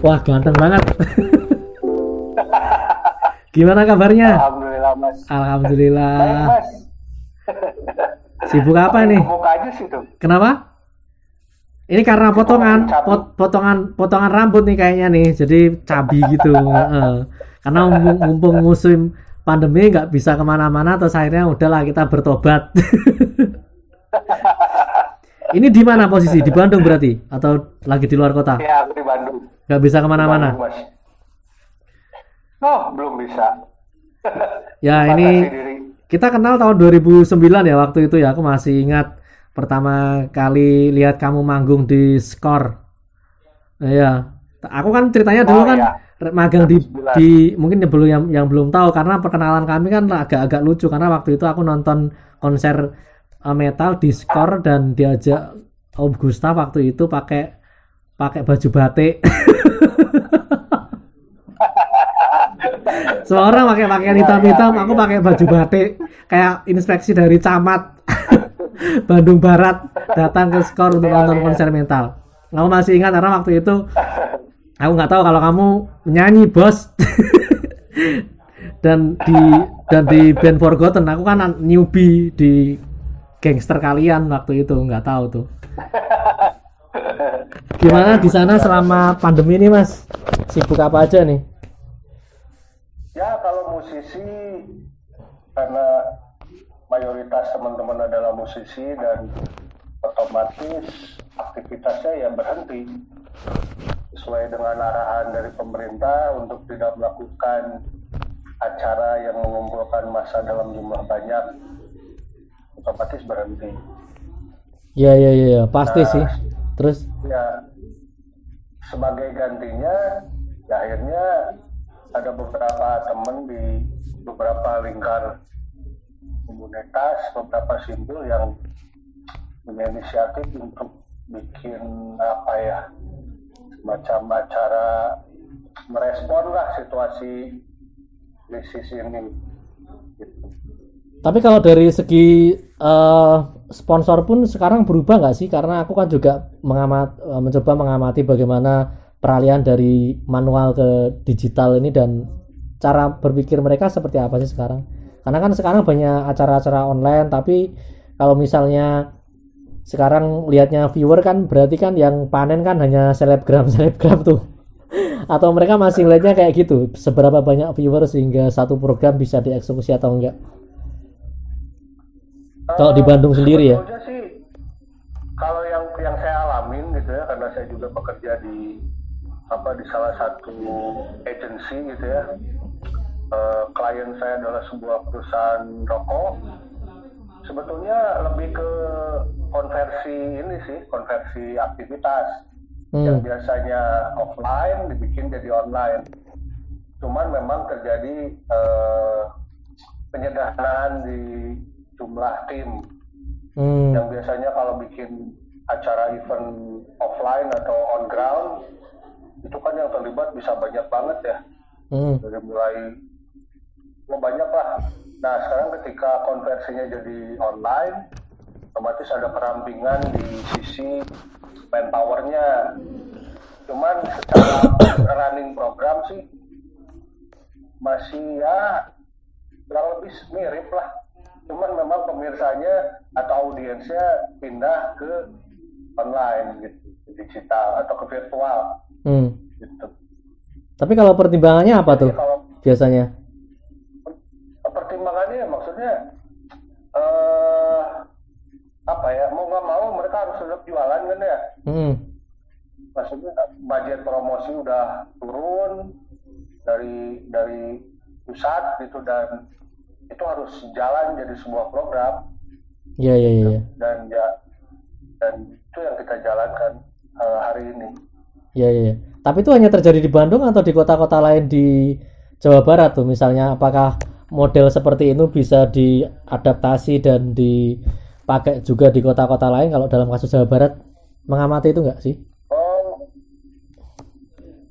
Wah, ganteng banget. Gimana kabarnya? Alhamdulillah Mas. Baik Alhamdulillah. Mas. Sibuk apa nih? Buka aja sih tuh. Kenapa? Ini karena potongan, pot- potongan, potongan rambut nih kayaknya nih, jadi cabi gitu. Karena mumpung, mumpung musim pandemi nggak bisa ke mana-mana, terus akhirnya udahlah kita bertobat. Ini di mana posisi? Di Bandung berarti? Atau lagi di luar kota? Ya, aku di Bandung. Nggak bisa ke mana-mana? Oh, belum bisa. Ya ini diri. kita kenal tahun 2009 ya waktu itu ya. Aku masih ingat pertama kali lihat kamu manggung di Skor. Iya. Aku kan ceritanya dulu Oh, kan iya. re- magang di 2009. di mungkin yang belum yang, yang belum tahu karena perkenalan kami kan agak-agak lucu karena waktu itu aku nonton konser metal di Skor dan diajak Om Gustaf waktu itu pakai pakai baju batik. Semua orang pakai pakaian Iya, hitam-hitam, iya, aku iya. pakai baju batik kayak inspeksi dari camat Bandung Barat datang ke skor untuk nonton konser metal. Kamu masih ingat karena waktu itu aku nggak tahu kalau kamu menyanyi bos. dan di dan di band Forgotten aku kan newbie di gangster kalian waktu itu nggak tahu tuh. Gimana di sana selama pandemi ini mas? Sibuk apa aja nih? Ya, kalau musisi karena mayoritas teman-teman adalah musisi dan otomatis aktivitasnya ya berhenti sesuai dengan arahan dari pemerintah untuk tidak melakukan acara yang mengumpulkan massa dalam jumlah banyak otomatis berhenti. Ya ya ya, ya, pasti sih. Terus ya sebagai gantinya ya akhirnya ada beberapa teman di beberapa lingkar komunitas beberapa simbol yang punya inisiatif untuk bikin apa ya semacam acara merespon lah situasi krisis ini gitu. Tapi kalau dari segi eh, sponsor pun sekarang berubah nggak sih? Karena aku kan juga mengamat, eh, mencoba mengamati bagaimana peralihan dari manual ke digital ini dan cara berpikir mereka seperti apa sih sekarang? Karena kan sekarang banyak acara-acara online, tapi kalau misalnya sekarang lihatnya viewer kan berarti kan yang panen kan hanya selebgram selebgram tuh. Atau mereka masih lihatnya kayak gitu, seberapa banyak viewer sehingga satu program bisa dieksekusi atau enggak? Kalau di Bandung sendiri ya? Sih kalau yang yang saya alamin gitu ya karena saya juga bekerja di apa di salah satu agensi gitu ya. Eh, klien saya adalah sebuah perusahaan rokok. Sebetulnya lebih ke konversi ini sih, konversi aktivitas yang Hmm. biasanya offline dibikin jadi online. Cuman memang terjadi eh, penyederhanaan di jumlah tim. Hmm. yang biasanya kalau bikin acara event offline atau on ground itu kan yang terlibat bisa banyak banget ya. Hmm. dari mulai oh banyak lah. Nah sekarang ketika konversinya jadi online otomatis ada perampingan di sisi manpowernya. Cuman secara running program sih masih ya kurang lebih mirip lah cuman memang pemirsanya atau audiensnya pindah ke online gitu ke digital atau ke virtual Hmm. gitu Tapi kalau pertimbangannya apa tuh kalau biasanya? pertimbangannya maksudnya eh apa ya mau nggak mau mereka harus tetap jualan kan ya Hmm. maksudnya budget promosi udah turun dari dari pusat gitu dan itu harus jalan jadi sebuah program Iya iya iya. dan ya dan itu yang kita jalankan eh, hari ini Iya iya. Tapi itu hanya terjadi di Bandung atau di kota-kota lain di Jawa Barat tuh misalnya apakah model seperti itu bisa diadaptasi dan dipakai juga di kota-kota lain kalau dalam kasus Jawa Barat mengamati itu enggak sih? Oh,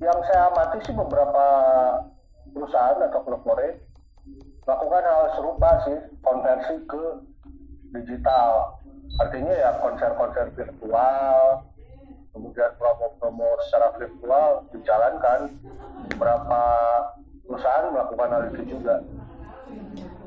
yang saya amati sih beberapa perusahaan atau corporate lakukan hal serupa sih, konversi ke digital. Artinya ya konser-konser virtual, kemudian promo-promo promo secara virtual dijalankan beberapa perusahaan melakukan hal itu juga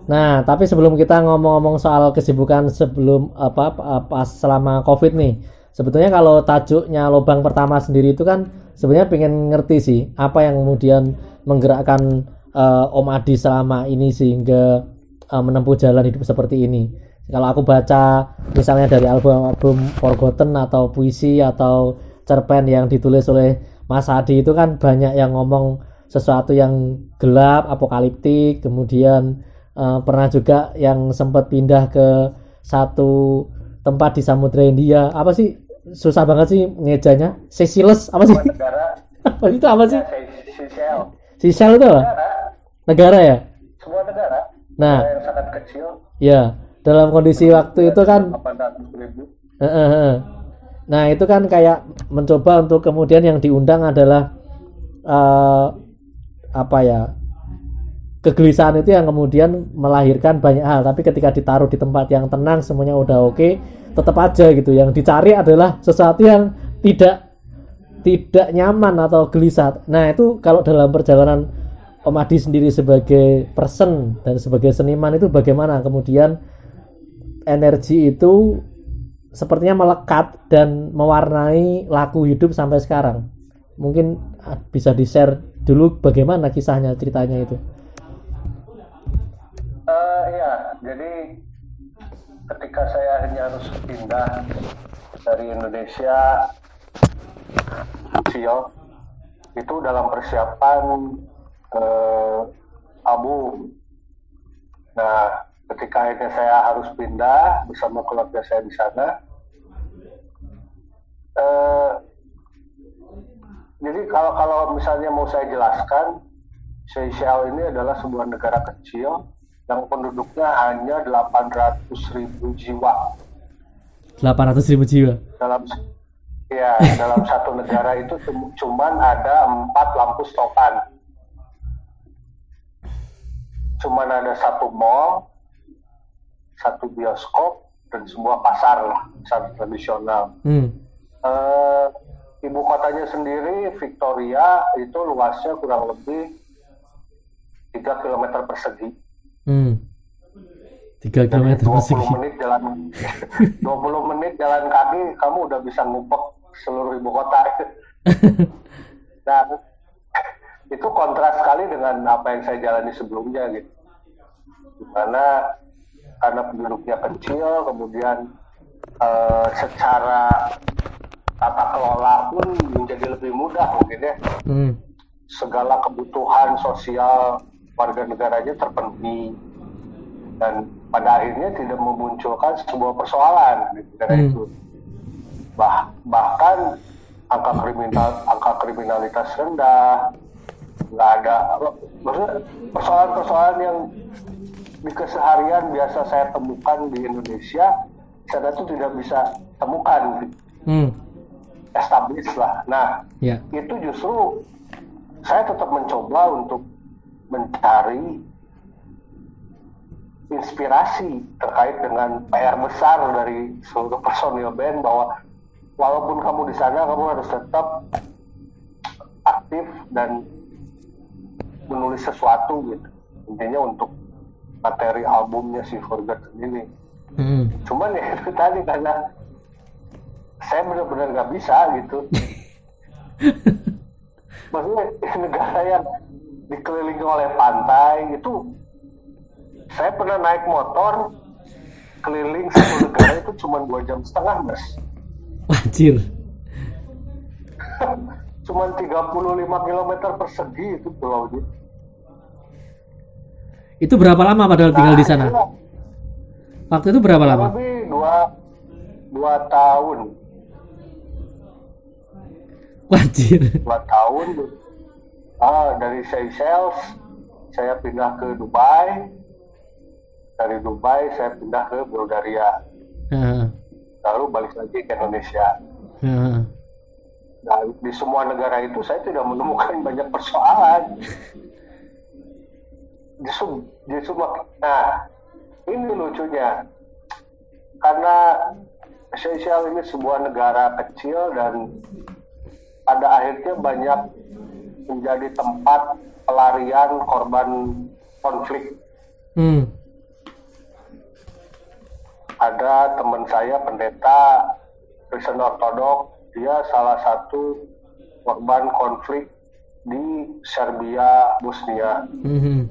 Nah, tapi sebelum kita ngomong-ngomong soal kesibukan sebelum apa pas selama Covid nih, sebetulnya kalau tajuknya lubang pertama sendiri itu kan sebenarnya pengen ngerti sih apa yang kemudian menggerakkan uh, Om Adi selama ini sehingga uh, menempuh jalan hidup seperti ini. Kalau aku baca misalnya dari album-album Forgotten atau puisi atau cerpen yang ditulis oleh Mas Adi itu kan banyak yang ngomong sesuatu yang gelap, apokaliptik, kemudian uh, pernah juga yang sempat pindah ke satu tempat di Samudra India apa sih? Susah banget sih ngejanya. Seychelles apa sih? Negara apa itu apa sih? Seychelles. Seychelles itu apa? Negara ya semua negara nah yang sangat kecil ya dalam kondisi waktu itu kan 800 ribu eh. Nah itu kan kayak mencoba untuk kemudian yang diundang adalah eh, apa ya kegelisahan itu yang kemudian melahirkan banyak hal. Tapi ketika ditaruh di tempat yang tenang semuanya udah oke, tetap aja gitu. Yang dicari adalah sesuatu yang tidak tidak nyaman atau gelisah. Nah itu kalau dalam perjalanan Om Adi sendiri sebagai person dan sebagai seniman itu bagaimana kemudian energi itu sepertinya melekat dan mewarnai laku hidup sampai sekarang. Mungkin ah, bisa di-share dulu bagaimana kisahnya ceritanya itu. Eh iya, jadi ketika saya hanya harus pindah dari Indonesia Sio itu dalam persiapan eh, album. Nah, ketika akhirnya saya harus pindah bersama keluarga saya di sana, eh, jadi kalau kalau misalnya mau saya jelaskan, Seychelles ini adalah sebuah negara kecil yang penduduknya hanya 800 ribu jiwa 800 ribu jiwa. dalam ya dalam satu negara itu cum- cuman ada empat lampu stopan cuman ada satu mall satu bioskop dan sebuah pasar lah pasar tradisional Hmm. Eh, ibu kotanya sendiri Victoria itu luasnya kurang lebih 3 km persegi Hmm. 3 km Jadi 20 persegi. menit jalan 20 menit jalan kaki kamu udah bisa ngupek seluruh ibu kota nah itu kontras sekali dengan apa yang saya jalani sebelumnya gitu karena karena penduduknya kecil kemudian eh, secara tata kelola pun menjadi lebih mudah mungkin ya Hmm. segala kebutuhan sosial warga negaranya terpenuhi dan pada akhirnya tidak memunculkan sebuah persoalan di negara Hmm. itu bah bahkan angka kriminal angka kriminalitas rendah nggak ada maksudnya persoalan-persoalan yang di keseharian biasa saya temukan di Indonesia sana itu tidak bisa temukan Hmm. establish lah nah Ya. itu justru saya tetap mencoba untuk mencari inspirasi terkait dengan PR besar dari seluruh personil band bahwa walaupun kamu di sana kamu harus tetap aktif dan menulis sesuatu gitu. Intinya untuk materi albumnya si Forgotten ini Hmm. cuman ya itu tadi karena saya benar-benar nggak bisa gitu. Maksudnya negara yang dikelilingi oleh pantai itu saya pernah naik motor keliling satu negara itu cuma dua jam setengah mas. Wajir. cuma 35 km persegi itu pulaunya Itu berapa lama padahal tinggal di sana? akhirnya Waktu itu berapa lama? lebih dua dua tahun Wajir. dua tahun ah, dari Seychelles saya pindah ke Dubai dari Dubai saya pindah ke Bulgaria Heeh. lalu balik lagi ke Indonesia Heeh. nah di semua negara itu saya tidak menemukan banyak persoalan justru justru mak- nah ini lucunya karena Seychelles ini sebuah negara kecil dan pada akhirnya banyak menjadi tempat pelarian korban konflik. Hmm. Ada teman saya pendeta Kristen Ortodok, dia salah satu korban konflik di Serbia, Bosnia. Hmm.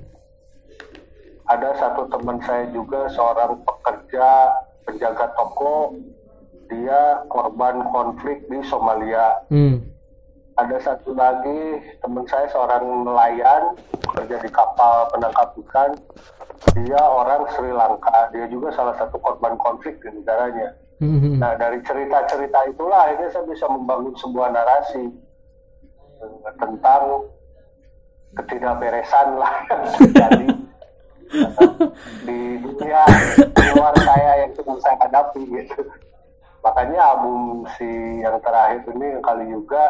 Ada satu teman saya juga seorang pekerja penjaga toko, dia korban konflik di Somalia. Hmm. Ada satu lagi teman saya seorang nelayan bekerja di kapal penangkap ikan. Dia orang Sri Lanka. Dia juga salah satu korban konflik di negaranya. Hmm. Nah dari cerita-cerita itulah akhirnya saya bisa membangun sebuah narasi eh, tentang ketidakberesan lah terjadi di dunia di luar saya yang sedang saya hadapi gitu. Makanya album si yang terakhir ini kali juga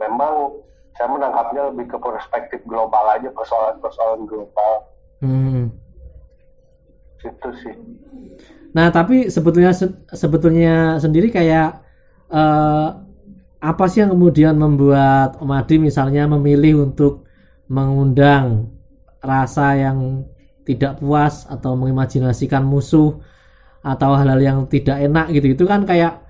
memang saya menangkapnya lebih ke perspektif global aja persoalan-persoalan global Hmm. itu sih. Nah, tapi sebetulnya se- sebetulnya sendiri kayak eh, apa sih yang kemudian membuat Om Adi misalnya memilih untuk mengundang rasa yang tidak puas atau mengimajinasikan musuh atau hal-hal yang tidak enak gitu. Itu kan kayak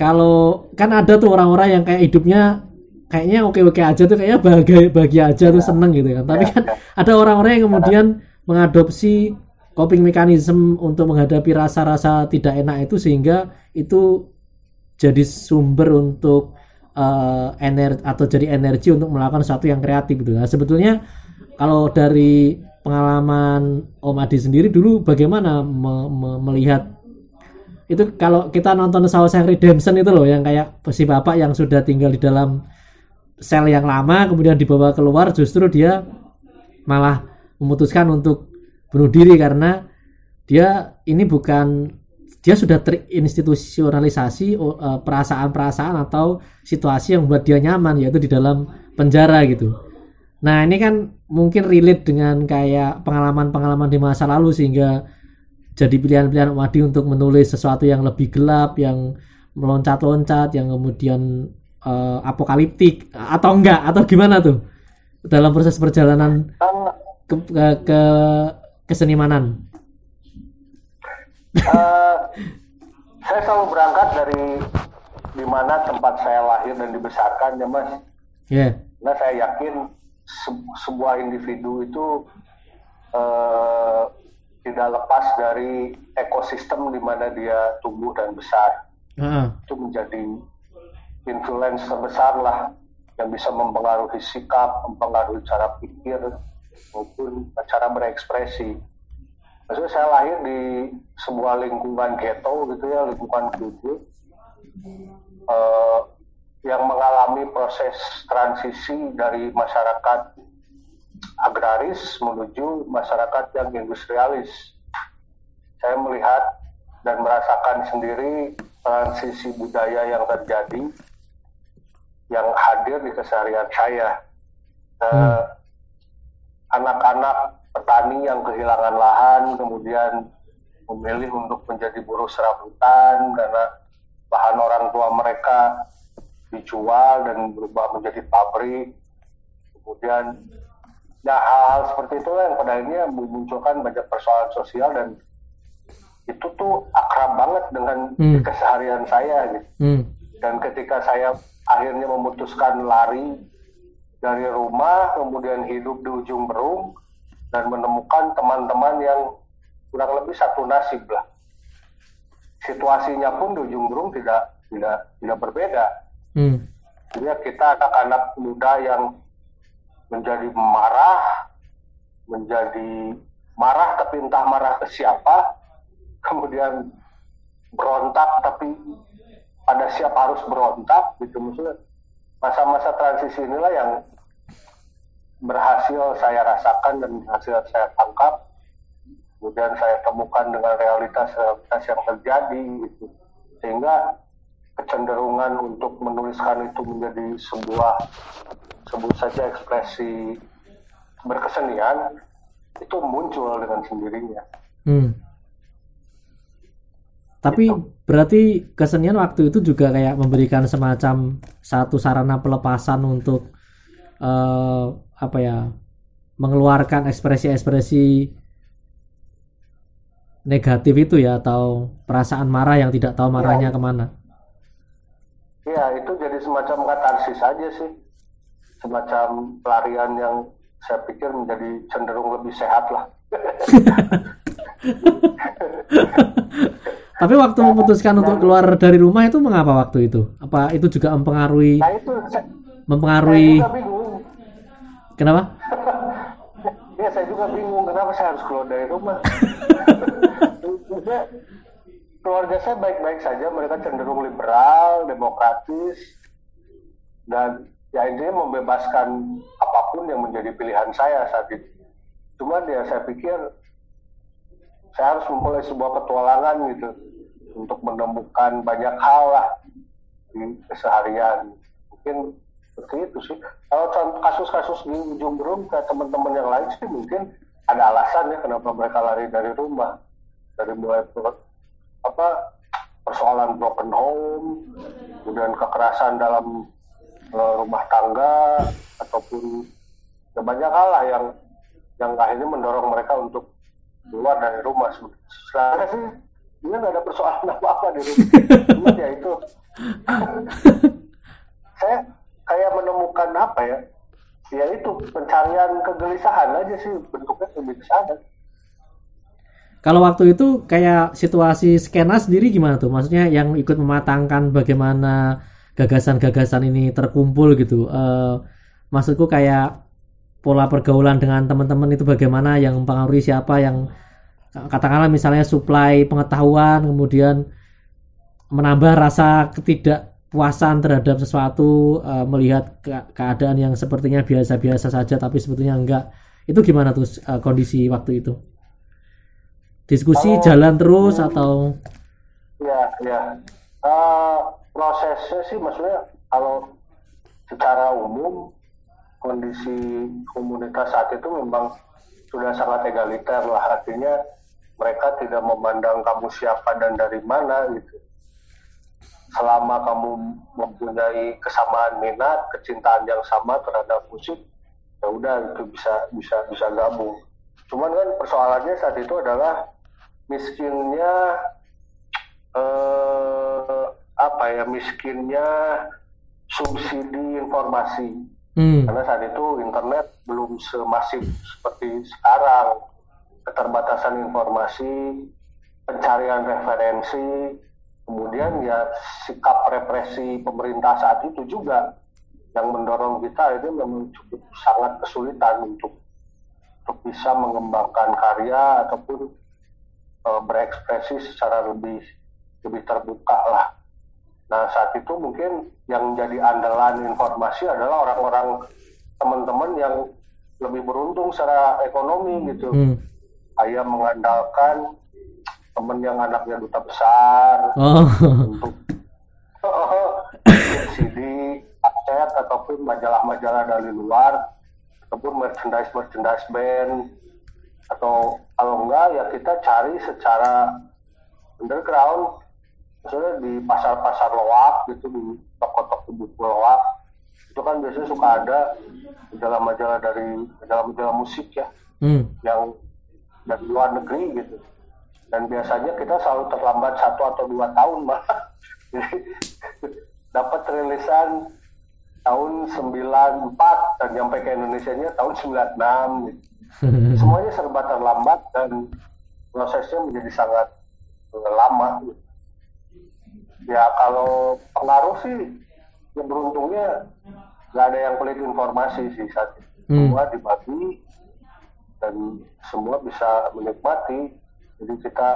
kalau kan ada tuh orang-orang yang kayak hidupnya kayaknya oke-oke aja tuh kayaknya bahagia bahagia aja tuh seneng gitu kan. Tapi kan ada orang-orang yang kemudian mengadopsi coping mechanism untuk menghadapi rasa-rasa tidak enak itu sehingga itu jadi sumber untuk energi atau jadi energi untuk melakukan sesuatu yang kreatif gitu. Nah, sebetulnya kalau dari pengalaman Om Adi sendiri dulu bagaimana me- me- melihat itu kalau kita nonton Shawshank Redemption itu loh yang kayak si bapak yang sudah tinggal di dalam sel yang lama kemudian dibawa keluar justru dia malah memutuskan untuk bunuh diri karena dia ini bukan dia sudah terinstitusionalisasi eh, perasaan-perasaan atau situasi yang membuat dia nyaman yaitu di dalam penjara gitu. Nah ini kan mungkin relate dengan kayak pengalaman-pengalaman di masa lalu sehingga jadi pilihan-pilihan Om Adi untuk menulis sesuatu yang lebih gelap, yang meloncat-loncat, yang kemudian eh, apokaliptik atau enggak atau gimana tuh dalam proses perjalanan ke, ke, ke kesenimanan. Eh, saya selalu berangkat dari di mana tempat saya lahir dan dibesarkan ya mas. Ya. Nah saya yakin se- sebuah individu itu eh, tidak lepas dari ekosistem di mana dia tumbuh dan besar. Heeh. Itu menjadi influence terbesar lah yang bisa mempengaruhi sikap, mempengaruhi cara pikir maupun cara berekspresi. Maksudnya saya lahir di sebuah lingkungan ghetto gitu ya, lingkungan kudus eh, yang mengalami proses transisi dari masyarakat agraris menuju masyarakat yang industrialis. Saya melihat dan merasakan sendiri transisi budaya yang terjadi yang hadir di keseharian saya. Eh, Anak-anak petani yang kehilangan lahan kemudian memilih untuk menjadi buruh serabutan karena lahan orang tua mereka dijual dan berubah menjadi pabrik. Kemudian ya hal-hal seperti itu yang pada akhirnya memunculkan banyak persoalan sosial dan itu tuh akrab banget dengan Hmm. keseharian saya gitu. Hmm. Dan ketika saya akhirnya memutuskan lari dari rumah, kemudian hidup di ujung berung, dan menemukan teman-teman yang kurang lebih satu nasib lah. Situasinya pun di ujung berung tidak tidak tidak berbeda. Hmm. Ya kita anak-anak muda yang menjadi marah, menjadi marah tapi entah marah ke siapa, kemudian berontak tapi pada siap harus berontak gitu maksudnya masa-masa transisi inilah yang berhasil saya rasakan dan berhasil saya tangkap kemudian saya temukan dengan realitas-realitas yang terjadi gitu sehingga kecenderungan untuk menuliskan itu menjadi sebuah sebut saja ekspresi berkesenian itu muncul dengan sendirinya Hmm. Tapi berarti kesenian waktu itu juga kayak memberikan semacam satu sarana pelepasan untuk eh, apa ya mengeluarkan ekspresi-ekspresi negatif itu ya atau perasaan marah yang tidak tahu marahnya ke mana. Iya, itu jadi semacam katarsis aja sih. Semacam pelarian yang saya pikir menjadi cenderung lebih sehat lah. Tapi waktu memutuskan untuk keluar dari rumah itu mengapa waktu itu? Apa itu juga mempengaruhi Nah itu saya, saya mempengaruhi juga bingung. kenapa? Ya saya juga bingung kenapa saya harus keluar dari rumah. Keluarga saya baik-baik saja, mereka cenderung liberal, demokratis, dan ya intinya membebaskan apa pun yang menjadi pilihan saya saat itu. Cuman ya saya pikir saya harus memulai sebuah petualangan gitu untuk menemukan banyak hal lah di keseharian. Mungkin seperti itu sih. Kalau kasus-kasus di ujung berung ke teman-teman yang lain sih mungkin ada alasan ya kenapa mereka lari dari rumah. Dari mulai apa persoalan broken home, kemudian kekerasan dalam eh, rumah tangga ataupun ya banyak hal lah yang yang akhirnya mendorong mereka untuk keluar dari rumah. Sebenarnya sih dia nggak ada persoalan apa-apa di rumah. Ya itu saya kayak menemukan apa ya ya itu pencarian kegelisahan aja sih bentuknya lebih ke sana Kalau waktu itu kayak situasi skena sendiri gimana tuh? Maksudnya yang ikut mematangkan bagaimana gagasan-gagasan ini terkumpul gitu. Eh, maksudku kayak pola pergaulan dengan teman-teman itu bagaimana yang mempengaruhi siapa yang katakanlah misalnya supply pengetahuan kemudian menambah rasa ketidakpuasan terhadap sesuatu eh, melihat ke- keadaan yang sepertinya biasa-biasa saja tapi sebetulnya enggak. Itu gimana tuh eh, kondisi waktu itu? Diskusi Kalau- jalan terus atau ya ya Eh, prosesnya sih maksudnya kalau secara umum kondisi komunitas saat itu memang sudah sangat egaliter lah. Artinya mereka tidak memandang kamu siapa dan dari mana gitu. Selama kamu mempunyai kesamaan minat kecintaan yang sama terhadap musik ya udah itu bisa bisa bisa gabung cuman kan persoalannya saat itu adalah miskinnya eh, apa ya miskinnya subsidi informasi. Hmm, karena saat itu internet belum semasif seperti sekarang. Keterbatasan informasi pencarian referensi kemudian ya sikap represi pemerintah saat itu juga yang mendorong kita itu memang cukup sangat kesulitan untuk untuk bisa mengembangkan karya ataupun eh, berekspresi secara lebih lebih terbuka lah. Nah saat itu mungkin yang jadi andalan informasi adalah orang-orang teman-teman yang lebih beruntung secara ekonomi gitu. hmm. Saya mengandalkan teman yang anaknya duta besar oh untuk CD, kaset ataupun majalah-majalah dari luar ataupun merchandise merchandise band atau kalau enggak ya kita cari secara underground. Maksudnya di pasar-pasar loak gitu di toko-toko buku loak. Itu kan biasanya suka ada majalah-majalah dari majalah-majalah musik ya. Hmm. yang dari luar negeri gitu. Dan biasanya kita selalu terlambat satu atau dua tahun malah jadi dapat rilisan tahun 94 dan nyampe ke Indonesia nya tahun 96 gitu. semuanya serba terlambat dan prosesnya menjadi sangat eh, lama gitu. ya kalau pengaruh sih ya beruntungnya nggak ada yang pelit informasi sih saat itu. Hmm. semua dibagi dan semua bisa menikmati jadi kita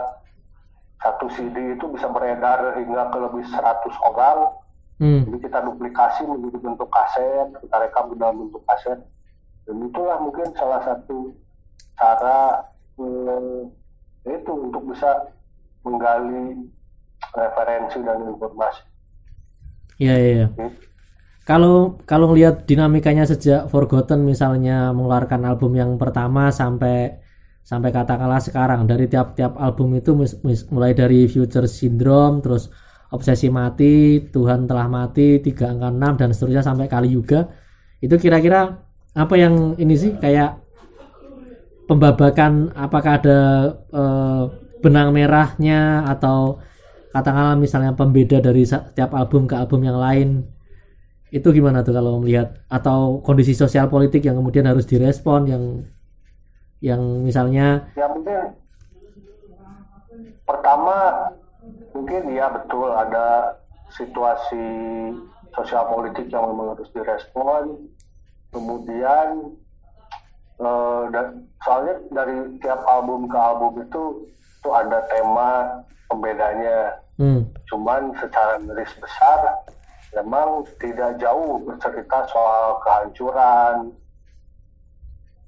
satu CD itu bisa beredar hingga ke lebih 100 orang hmm. jadi kita duplikasi menjadi bentuk kaset kita rekam dalam bentuk kaset dan itulah mungkin salah satu cara hmm, itu untuk bisa menggali referensi dan informasi Iya, iya. Gitu. Kalau kalau ngelihat dinamikanya sejak Forgotten misalnya mengeluarkan album yang pertama sampai sampai katakanlah sekarang dari tiap-tiap album itu mis- mis- mulai dari Future Syndrome terus Obsesi Mati, Tuhan Telah Mati, Tiga Angka 6 dan seterusnya sampai kali juga. Itu kira-kira apa yang ini sih kayak pembabakan apakah ada eh, benang merahnya atau katakanlah misalnya pembeda dari setiap album ke album yang lain. Itu gimana tuh kalau melihat? Atau kondisi sosial politik yang kemudian harus direspon yang yang misalnya ya mungkin pertama mungkin ya betul. Ada situasi sosial politik yang memang harus direspon. Kemudian eh, dan soalnya dari tiap album ke album itu itu ada tema pembedanya. Hmm, cuman secara garis besar memang tidak jauh bercerita soal kehancuran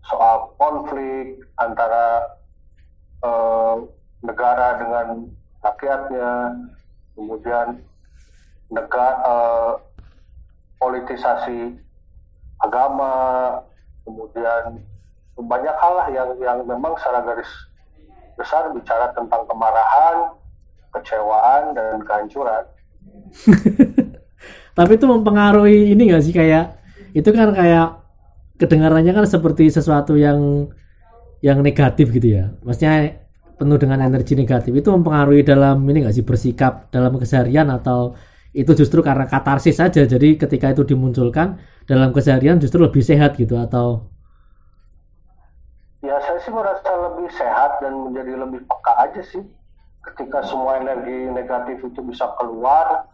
soal konflik antara eh, negara dengan rakyatnya, kemudian negara eh, politisasi agama, kemudian banyak hal lah yang yang memang secara garis besar bicara tentang kemarahan, kecewaan dan kehancuran. tapi itu mempengaruhi ini gak sih kayak itu kan kayak kedengarannya kan seperti sesuatu yang yang negatif gitu ya maksudnya penuh dengan energi negatif. Itu mempengaruhi dalam ini nggak sih bersikap dalam keseharian atau itu justru karena katarsis saja. Jadi ketika itu dimunculkan dalam keseharian justru lebih sehat gitu atau? Ya saya sih merasa lebih sehat dan menjadi lebih peka aja sih. Ketika semua energi negatif itu bisa keluar,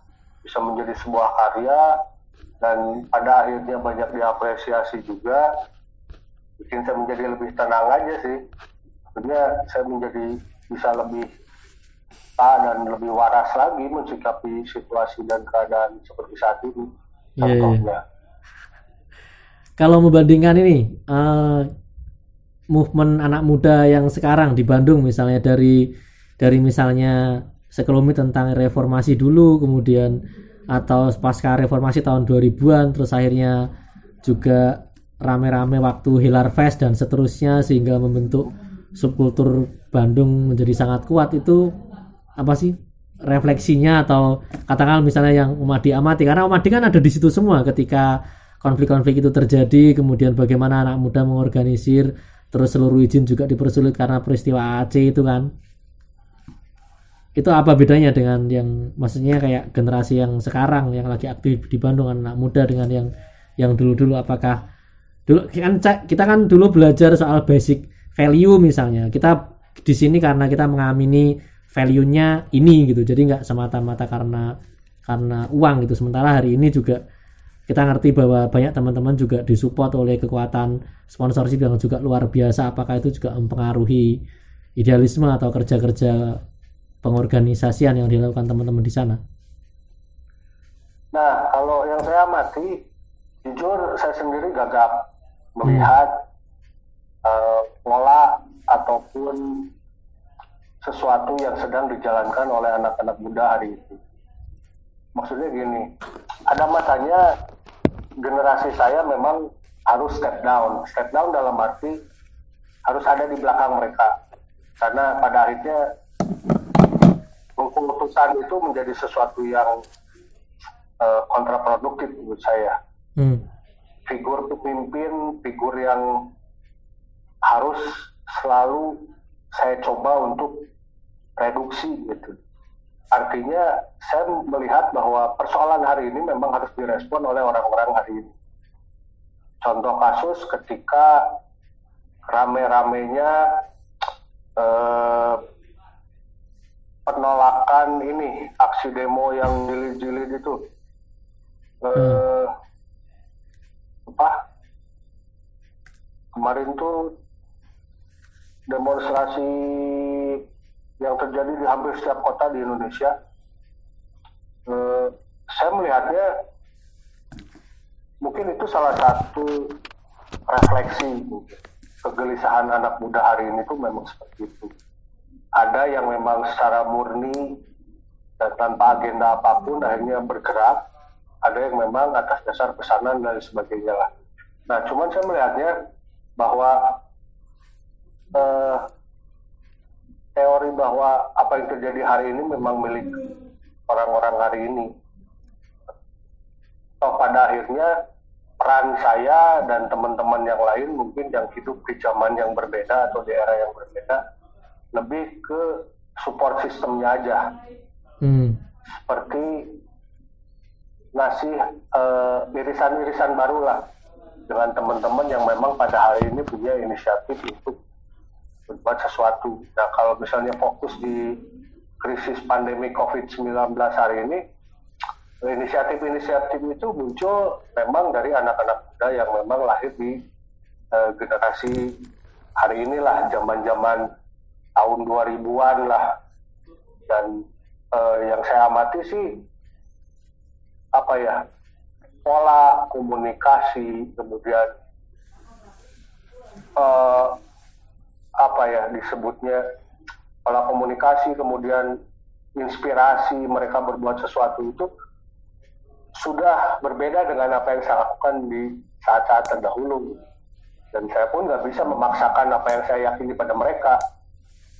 bisa menjadi sebuah karya dan pada akhirnya banyak diapresiasi juga, bikin saya menjadi lebih tenang aja sih. Akhirnya saya menjadi bisa lebih peka dan lebih waras lagi mensikapi situasi dan keadaan seperti saat ini. Iya, iya. Contohnya. kalau membandingkan ini eh, movement anak muda yang sekarang di Bandung misalnya dari dari misalnya sekelumit tentang reformasi dulu kemudian atau pasca reformasi tahun 2000-an terus akhirnya juga rame-rame waktu Hilar Fest dan seterusnya sehingga membentuk subkultur Bandung menjadi sangat kuat itu apa sih? Refleksinya atau katakan misalnya yang Umadi amati karena Umadi kan ada di situ semua ketika konflik-konflik itu terjadi kemudian bagaimana anak muda mengorganisir terus seluruh izin juga dipersulit karena peristiwa Aceh itu kan. Itu apa bedanya dengan yang maksudnya kayak generasi yang sekarang yang lagi aktif di Bandung anak muda dengan yang yang dulu-dulu? Apakah dulu kan kita kan dulu belajar soal basic value misalnya. Kita di sini karena kita mengamini value-nya ini gitu. Jadi nggak semata-mata karena karena uang gitu. Sementara hari ini juga kita ngerti bahwa banyak teman-teman juga disupport oleh kekuatan sponsorship yang juga luar biasa. Apakah itu juga mempengaruhi idealisme atau kerja-kerja pengorganisasian yang dilakukan teman-teman di sana? Nah, kalau yang saya amati, jujur saya sendiri gagap melihat pola ataupun sesuatu yang sedang dijalankan oleh anak-anak muda hari ini. Maksudnya gini, ada masanya generasi saya memang harus step down. Step down dalam arti harus ada di belakang mereka. Karena pada akhirnya keputusan itu menjadi sesuatu yang eh, kontraproduktif menurut saya. hmm. Figur pemimpin, figur yang harus selalu saya coba untuk reduksi gitu. Artinya saya melihat bahwa persoalan hari ini memang harus direspon oleh orang-orang hari ini. Contoh kasus ketika rame-ramenya eh, penolakan ini aksi demo yang jilid-jilid itu eh, apa kemarin tuh demonstrasi yang terjadi di hampir setiap kota di Indonesia. Eh, saya melihatnya mungkin itu salah satu refleksi kegelisahan anak muda hari ini tuh memang seperti itu. Ada yang memang secara murni dan tanpa agenda apa pun akhirnya bergerak ada yang memang atas dasar pesanan dan sebagainya lah. Nah cuman saya melihatnya bahwa uh, teori bahwa apa yang terjadi hari ini memang milik orang-orang hari ini. Toh pada akhirnya peran saya dan teman-teman yang lain mungkin yang hidup di zaman yang berbeda atau di era yang berbeda lebih ke support sistemnya aja. Hmm. Seperti ngasih uh, irisan-irisan baru lah dengan teman-teman yang memang pada hari ini punya inisiatif untuk berbuat sesuatu. Nah kalau misalnya fokus di krisis pandemi COVID-19 hari ini, inisiatif-inisiatif itu muncul memang dari anak-anak muda yang memang lahir di uh, generasi hari inilah, zaman-zaman tahun 2000-an lah. Dan uh, yang saya amati sih apa ya pola komunikasi kemudian uh, apa ya disebutnya pola komunikasi kemudian inspirasi mereka berbuat sesuatu itu sudah berbeda dengan apa yang saya lakukan di saat-saat terdahulu. Dan saya pun nggak bisa memaksakan apa yang saya yakini pada mereka.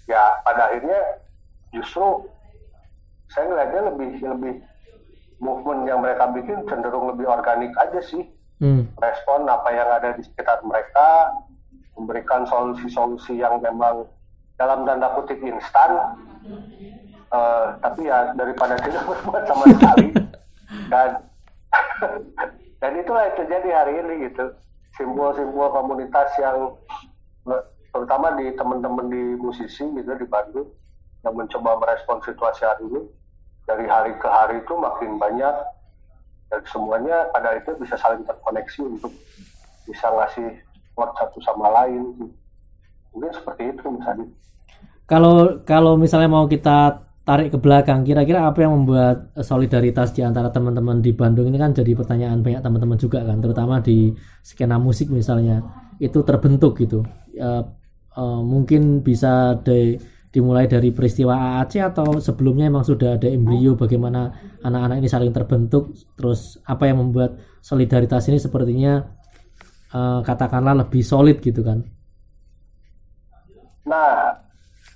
Ya pada akhirnya justru saya ngeliatnya lebih lebih movement yang mereka bikin cenderung lebih organik aja sih. Hmm. respon apa yang ada di sekitar mereka memberikan solusi-solusi yang memang dalam tanda kutip instan. Uh, tapi ya daripada tidak berbuat sama sekali. Dan dan itulah yang terjadi hari ini gitu. Simbol-simbol komunitas yang terutama di teman-teman di musisi gitu di Bandung yang mencoba merespon situasi hari ini. Dari hari ke hari itu makin banyak. Dan semuanya pada itu bisa saling terkoneksi untuk bisa ngasih support satu sama lain. Mungkin seperti itu Adi. Kalau kalau misalnya mau kita tarik ke belakang kira-kira apa yang membuat solidaritas di antara teman-teman di Bandung ini kan jadi pertanyaan banyak teman-teman juga kan terutama di skena musik misalnya. Itu terbentuk gitu. Uh, uh, mungkin bisa dari dimulai dari peristiwa AAC atau sebelumnya memang sudah ada embrio bagaimana anak-anak ini saling terbentuk terus apa yang membuat solidaritas ini sepertinya uh, katakanlah lebih solid gitu kan nah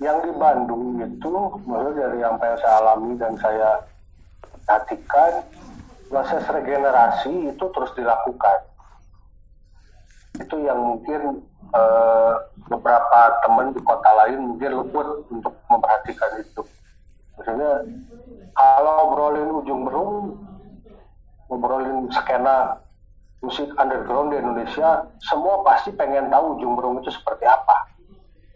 yang di Bandung itu mulai dari yang saya alami dan saya perhatikan proses regenerasi itu terus dilakukan itu yang mungkin uh, beberapa teman di kota lain mungkin luput untuk memperhatikan itu. Maksudnya kalau ngobrolin ujung berung, ngobrolin skena musik underground di Indonesia, semua pasti pengen tahu ujung berung itu seperti apa.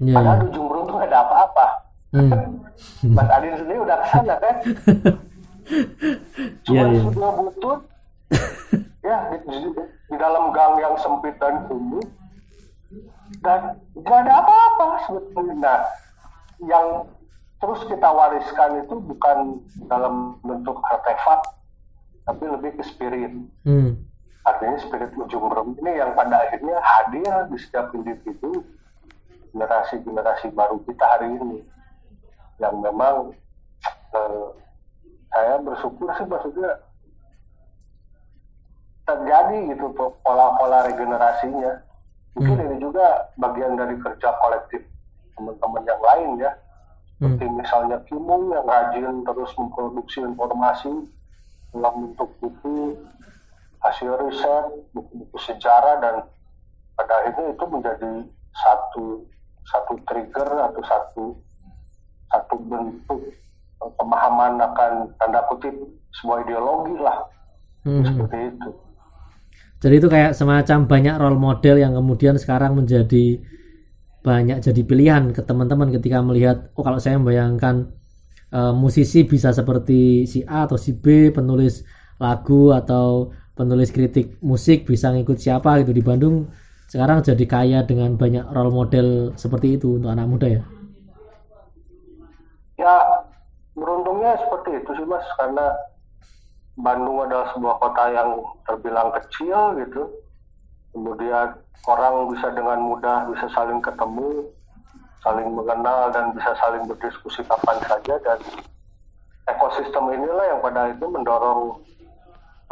Yeah, Padahal yeah. ujung berung itu nggak ada apa-apa. Hmm. Mas Adin sendiri udah ke sana kan? Cuma yeah, yeah. sudah butut, ya di, di, di dalam gang yang sempit dan kumuh, dan nggak ada apa-apa sebetulnya. Nah, yang terus kita wariskan itu bukan dalam bentuk artefak, tapi lebih ke spirit. Hmm. Artinya spirit ujung berem ini yang pada akhirnya hadir di setiap individu generasi-generasi baru kita hari ini, yang memang eh, saya bersyukur sih maksudnya terjadi gitu pola-pola regenerasinya mungkin hmm. ini juga bagian dari kerja kolektif teman-teman yang lain ya hmm. seperti misalnya Kimung yang rajin terus memproduksi informasi dalam bentuk buku hasil riset buku-buku sejarah dan pada akhirnya itu menjadi satu satu trigger atau satu satu bentuk pemahaman akan tanda kutip sebuah ideologi lah hmm. seperti itu jadi itu kayak semacam banyak role model yang kemudian sekarang menjadi banyak jadi pilihan ke teman-teman ketika melihat oh kalau saya membayangkan uh, musisi bisa seperti si A atau si B penulis lagu atau penulis kritik musik bisa ngikut siapa gitu di Bandung sekarang jadi kaya dengan banyak role model seperti itu untuk anak muda ya ya beruntungnya seperti itu sih mas karena Bandung adalah sebuah kota yang terbilang kecil gitu. Kemudian orang bisa dengan mudah bisa saling ketemu, saling mengenal dan bisa saling berdiskusi kapan saja dan ekosistem inilah yang pada itu mendorong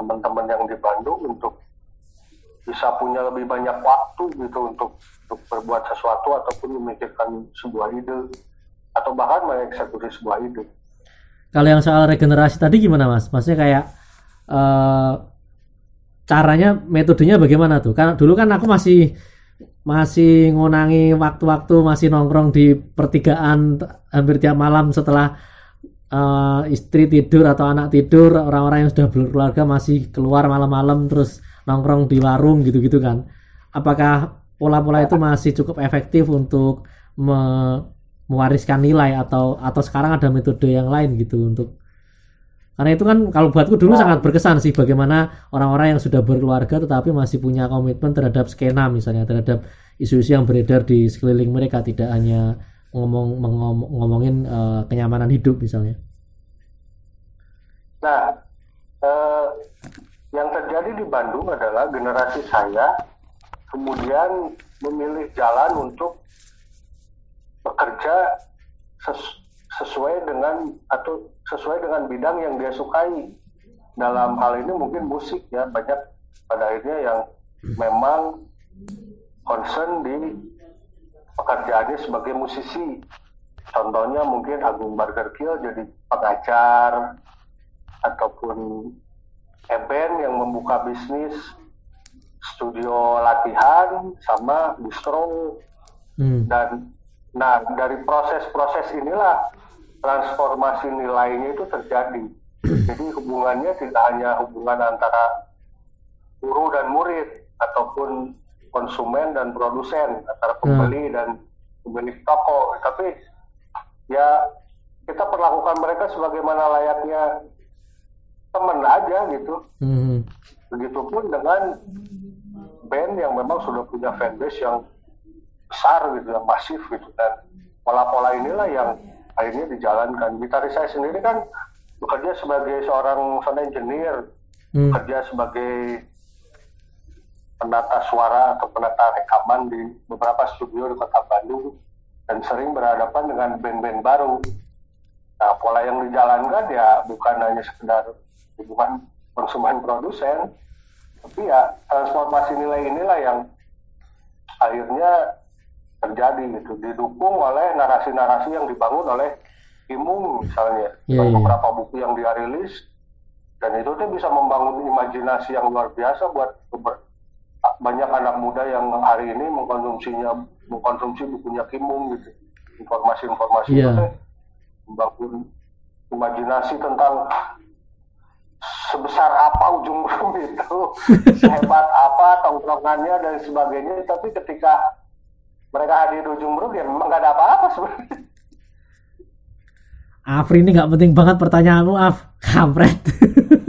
teman-teman yang di Bandung untuk bisa punya lebih banyak waktu gitu untuk untuk berbuat sesuatu ataupun memikirkan sebuah ide atau bahkan mengeksekusi sebuah ide. Kalau yang soal regenerasi tadi gimana mas? Maksudnya kayak uh, caranya metodenya bagaimana tuh? Karena dulu kan aku masih masih ngonangi waktu-waktu masih nongkrong di pertigaan hampir tiap malam setelah uh, istri tidur atau anak tidur orang-orang yang sudah berkeluarga masih keluar malam-malam terus nongkrong di warung gitu-gitu kan apakah pola-pola itu masih cukup efektif untuk me mewariskan nilai atau atau sekarang ada metode yang lain gitu untuk karena itu kan kalau buatku dulu nah. sangat berkesan sih bagaimana orang-orang yang sudah berkeluarga tetapi masih punya komitmen terhadap skena misalnya terhadap isu-isu yang beredar di sekeliling mereka tidak hanya ngomong ngomong ngomongin uh, kenyamanan hidup misalnya. Nah, uh, yang terjadi di Bandung adalah generasi saya kemudian memilih jalan untuk bekerja ses sesuai dengan atau sesuai dengan bidang yang dia sukai. Dalam hal ini mungkin musik ya banyak pada akhirnya yang memang concern di pekerjaannya sebagai musisi. Contohnya mungkin Agung Burger Kill jadi pengajar ataupun Eben yang membuka bisnis studio latihan sama distro hmm. dan nah dari proses-proses inilah transformasi nilainya itu terjadi. Jadi hubungannya tidak hanya hubungan antara guru dan murid ataupun konsumen dan produsen antara hmm. pembeli hmm. dan pemilik toko, tapi ya kita perlakukan mereka sebagaimana layaknya teman aja gitu. Hmm. Begitupun dengan band yang memang sudah punya fanbase yang besar gitu, yang masif gitu dan pola-pola inilah yang akhirnya dijalankan. Gitaris saya sendiri kan bekerja sebagai seorang sound engineer, hmm. bekerja sebagai penata suara atau penata rekaman di beberapa studio di kota Bandung dan sering berhadapan dengan band-band baru. Nah, pola yang dijalankan ya bukan hanya sekedar hubungan konsumen produsen, tapi ya transformasi nilai inilah yang akhirnya terjadi gitu didukung oleh narasi-narasi yang dibangun oleh Imung misalnya yeah, yeah. beberapa buku yang dia rilis dan itu tuh bisa membangun imajinasi yang luar biasa buat banyak anak muda yang hari ini mengkonsumsinya mengkonsumsi bukunya Kimung gitu. Informasi-informasi yeah. itu membangun imajinasi tentang sebesar apa ujung ujung itu sehebat apa tongkrongannya dan sebagainya. Tapi ketika mereka hadir di ujung grup ya memang gak ada apa-apa sebenarnya. Afri ini nggak penting banget pertanyaanmu Af. Kampret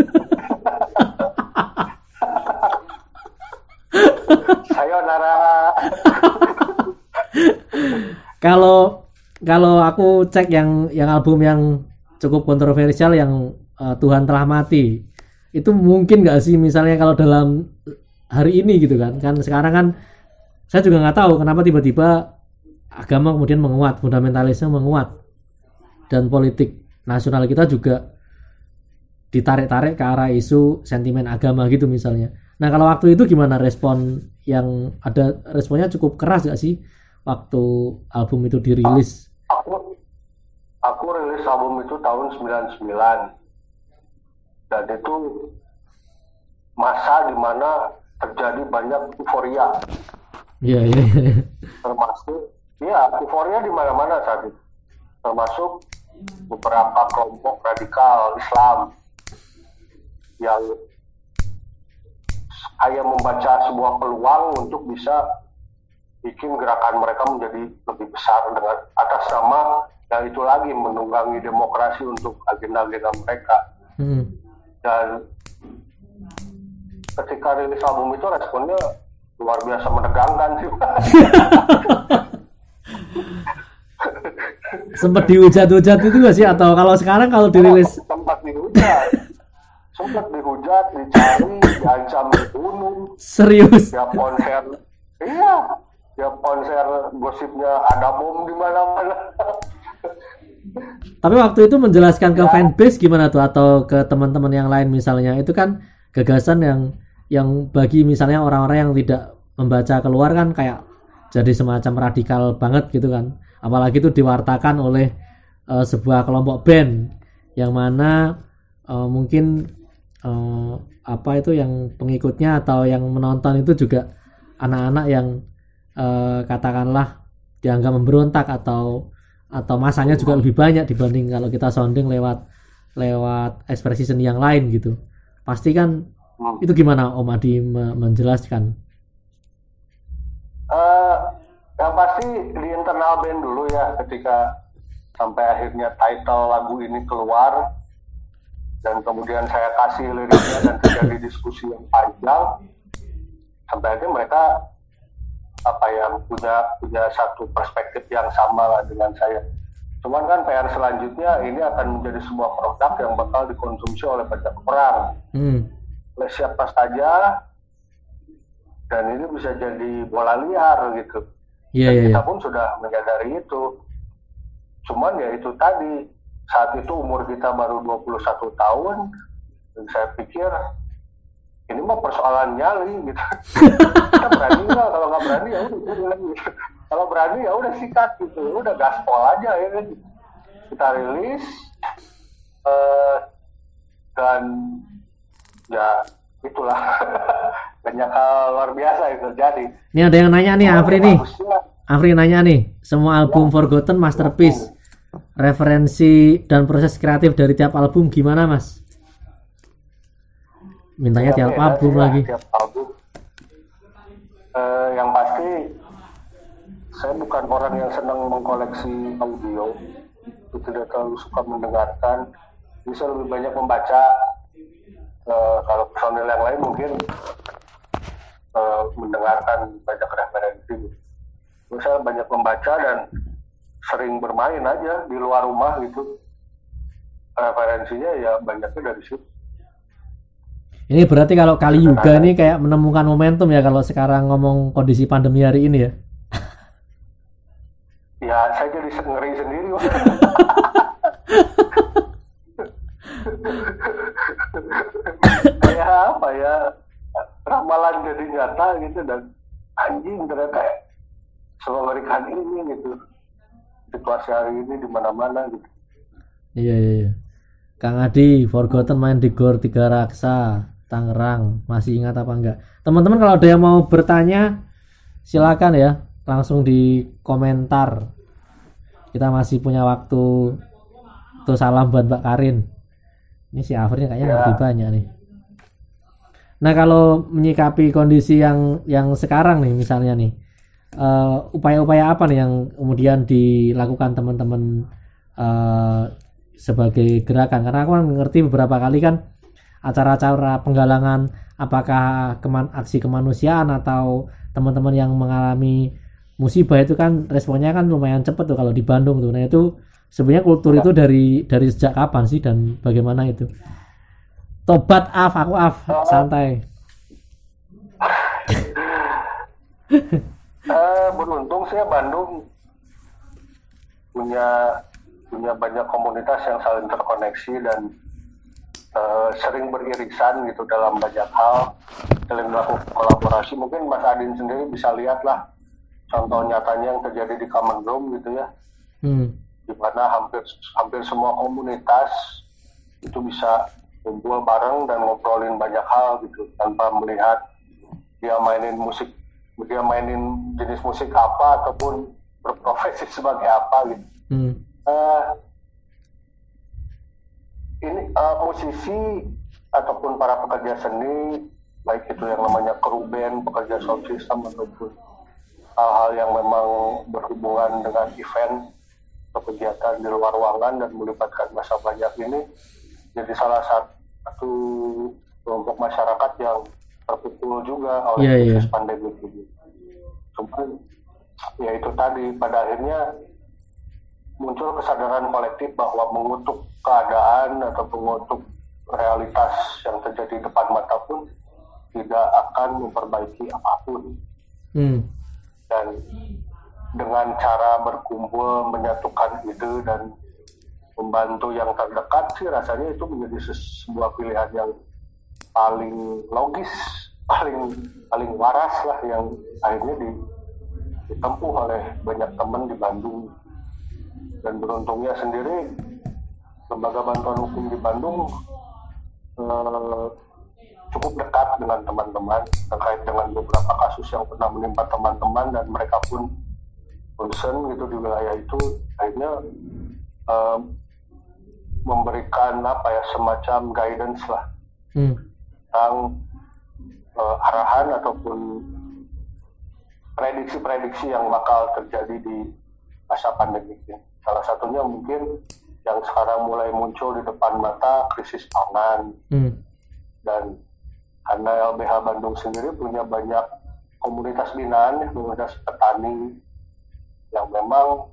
sayonara kalau kalau aku cek yang yang album yang cukup kontroversial yang uh, Tuhan telah mati itu mungkin nggak sih misalnya kalau dalam hari ini gitu kan? Kan sekarang kan saya juga nggak tahu kenapa tiba-tiba agama kemudian menguat fundamentalisme menguat dan politik nasional kita juga ditarik-tarik ke arah isu sentimen agama gitu misalnya nah kalau waktu itu gimana respon yang ada responnya cukup keras gak sih waktu album itu dirilis aku aku rilis album itu tahun 99 dan itu masa di mana terjadi banyak euforia Iya, iya. Termasuk, ya euforia di mana-mana saat itu. Termasuk beberapa kelompok radikal Islam yang hanya membaca sebuah peluang untuk bisa bikin gerakan mereka menjadi lebih besar dengan atas nama dan itu lagi menunggangi demokrasi untuk agenda-agenda mereka. Hmm. Dan ketika rilis album itu responnya luar biasa menegangkan sih sempat dihujat-hujat itu gak sih atau kalau sekarang kalau dirilis sempat dihujat sempat dihujat dicari diancam dibunuh serius? Ya konser. Iya. Ya konser gosipnya ada bom di mana-mana. Tapi waktu itu menjelaskan ke ya. fanbase gimana tuh? Atau ke teman-teman yang lain misalnya? Itu kan gagasan yang yang bagi misalnya orang-orang yang tidak membaca keluar kan kayak jadi semacam radikal banget gitu kan. Apalagi itu diwartakan oleh uh, sebuah kelompok band yang mana uh, mungkin uh, apa itu yang pengikutnya atau yang menonton itu juga anak-anak yang uh, katakanlah dianggap memberontak atau atau masanya juga lebih banyak dibanding kalau kita sounding lewat lewat ekspresi seni yang lain gitu pasti kan hmm. itu gimana Om Adi menjelaskan uh, yang pasti di internal band dulu ya ketika sampai akhirnya title lagu ini keluar dan kemudian saya kasih liriknya dan terjadi diskusi yang panjang sampai akhirnya mereka apa yang punya punya satu perspektif yang sama lah dengan saya. Cuman kan PR selanjutnya ini akan menjadi sebuah produk yang bakal dikonsumsi oleh banyak orang. Hmm. Oleh siapa saja dan ini bisa jadi bola liar gitu. Yeah, yeah, kita yeah. pun sudah menyadari itu. Cuman ya itu tadi saat itu umur kita baru 21 tahun dan saya pikir ini mah persoalan nyali gitu. Kita berani nggak? Kalau nggak berani ya udah gitu. kalau berani ya udah sikat gitu. Udah gaspol aja ya kan. Kita rilis uh, dan ya itulah. Banyak hal luar biasa yang terjadi. Ini ada yang nanya nih Afri nih. Afri nanya nih semua album ya. Forgotten masterpiece referensi dan proses kreatif dari tiap album gimana mas? Mintanya tiap album ya, lagi. Tiap album. Uh, yang pasti saya bukan orang yang senang mengkoleksi audio. Itu tidak terlalu suka mendengarkan. Bisa lebih banyak membaca. Uh, kalau personil yang lain mungkin uh, mendengarkan banyak referensi. Saya banyak membaca dan sering bermain aja di luar rumah gitu referensinya ya banyaknya dari situ ini berarti kalau kali juga nih kayak menemukan momentum ya kalau sekarang ngomong kondisi pandemi hari ini ya. Ya, saya jadi ngeri sendiri. Kayak apa ya? Ramalan jadi nyata gitu dan anjing ternyata semengerikan ini gitu. Situasi hari ini di mana-mana gitu. Iya, iya, iya. Kang Adi, Forgotten main di Gor Tiga Raksa. Tangerang masih ingat apa enggak teman-teman kalau ada yang mau bertanya silakan ya langsung di komentar kita masih punya waktu tuh salam buat Mbak Karin ini si Afrinya kayaknya ya. lebih banyak nih nah kalau menyikapi kondisi yang yang sekarang nih misalnya nih eh, upaya-upaya apa nih yang kemudian dilakukan teman-teman uh, sebagai gerakan karena aku kan ngerti beberapa kali kan acara-acara penggalangan apakah keman, aksi kemanusiaan atau teman-teman yang mengalami musibah itu kan responnya kan lumayan cepat tuh kalau di Bandung tuh. Nah itu sebenarnya kultur itu dari dari sejak kapan sih dan bagaimana itu? Tobat af aku af santai. uh, beruntung sih Bandung punya punya banyak komunitas yang saling terkoneksi dan uh, sering beririsan gitu dalam banyak hal saling melakukan kolaborasi mungkin Mas Adin sendiri bisa lihatlah contoh nyatanya yang terjadi di Common Room gitu ya hmm. di mana hampir hampir semua komunitas itu bisa kumpul bareng dan ngobrolin banyak hal gitu tanpa melihat dia mainin musik dia mainin jenis musik apa ataupun berprofesi sebagai apa gitu hmm. uh, ini uh, musisi ataupun para pekerja seni baik itu yang namanya kru band, pekerja sound system ataupun hal-hal yang memang berhubungan dengan event atau kegiatan di luar ruangan dan melibatkan masa banyak ini jadi salah satu kelompok masyarakat yang terpukul juga oleh yeah, yeah. pandemi ini. Cuman ya itu tadi pada akhirnya muncul kesadaran kolektif bahwa mengutuk keadaan atau mengutuk realitas yang terjadi di depan mata pun tidak akan memperbaiki apa pun. Hmm. Dan dengan cara berkumpul menyatukan ide dan membantu yang terdekat sih rasanya itu menjadi sebuah pilihan yang paling logis, paling paling waras lah yang akhirnya di, ditempuh oleh banyak teman di Bandung dan beruntungnya sendiri lembaga bantuan hukum di Bandung eh, cukup dekat dengan teman-teman terkait dengan beberapa kasus yang pernah menimpa teman-teman dan mereka pun concern gitu di wilayah itu akhirnya eh, memberikan apa ya semacam guidance lah hmm. tentang eh, arahan ataupun prediksi-prediksi yang bakal terjadi di masa pandemi ini. Salah satunya mungkin yang sekarang mulai muncul di depan mata krisis pangan Hmm. dan karena LBH Bandung sendiri punya banyak komunitas binaan, komunitas petani yang memang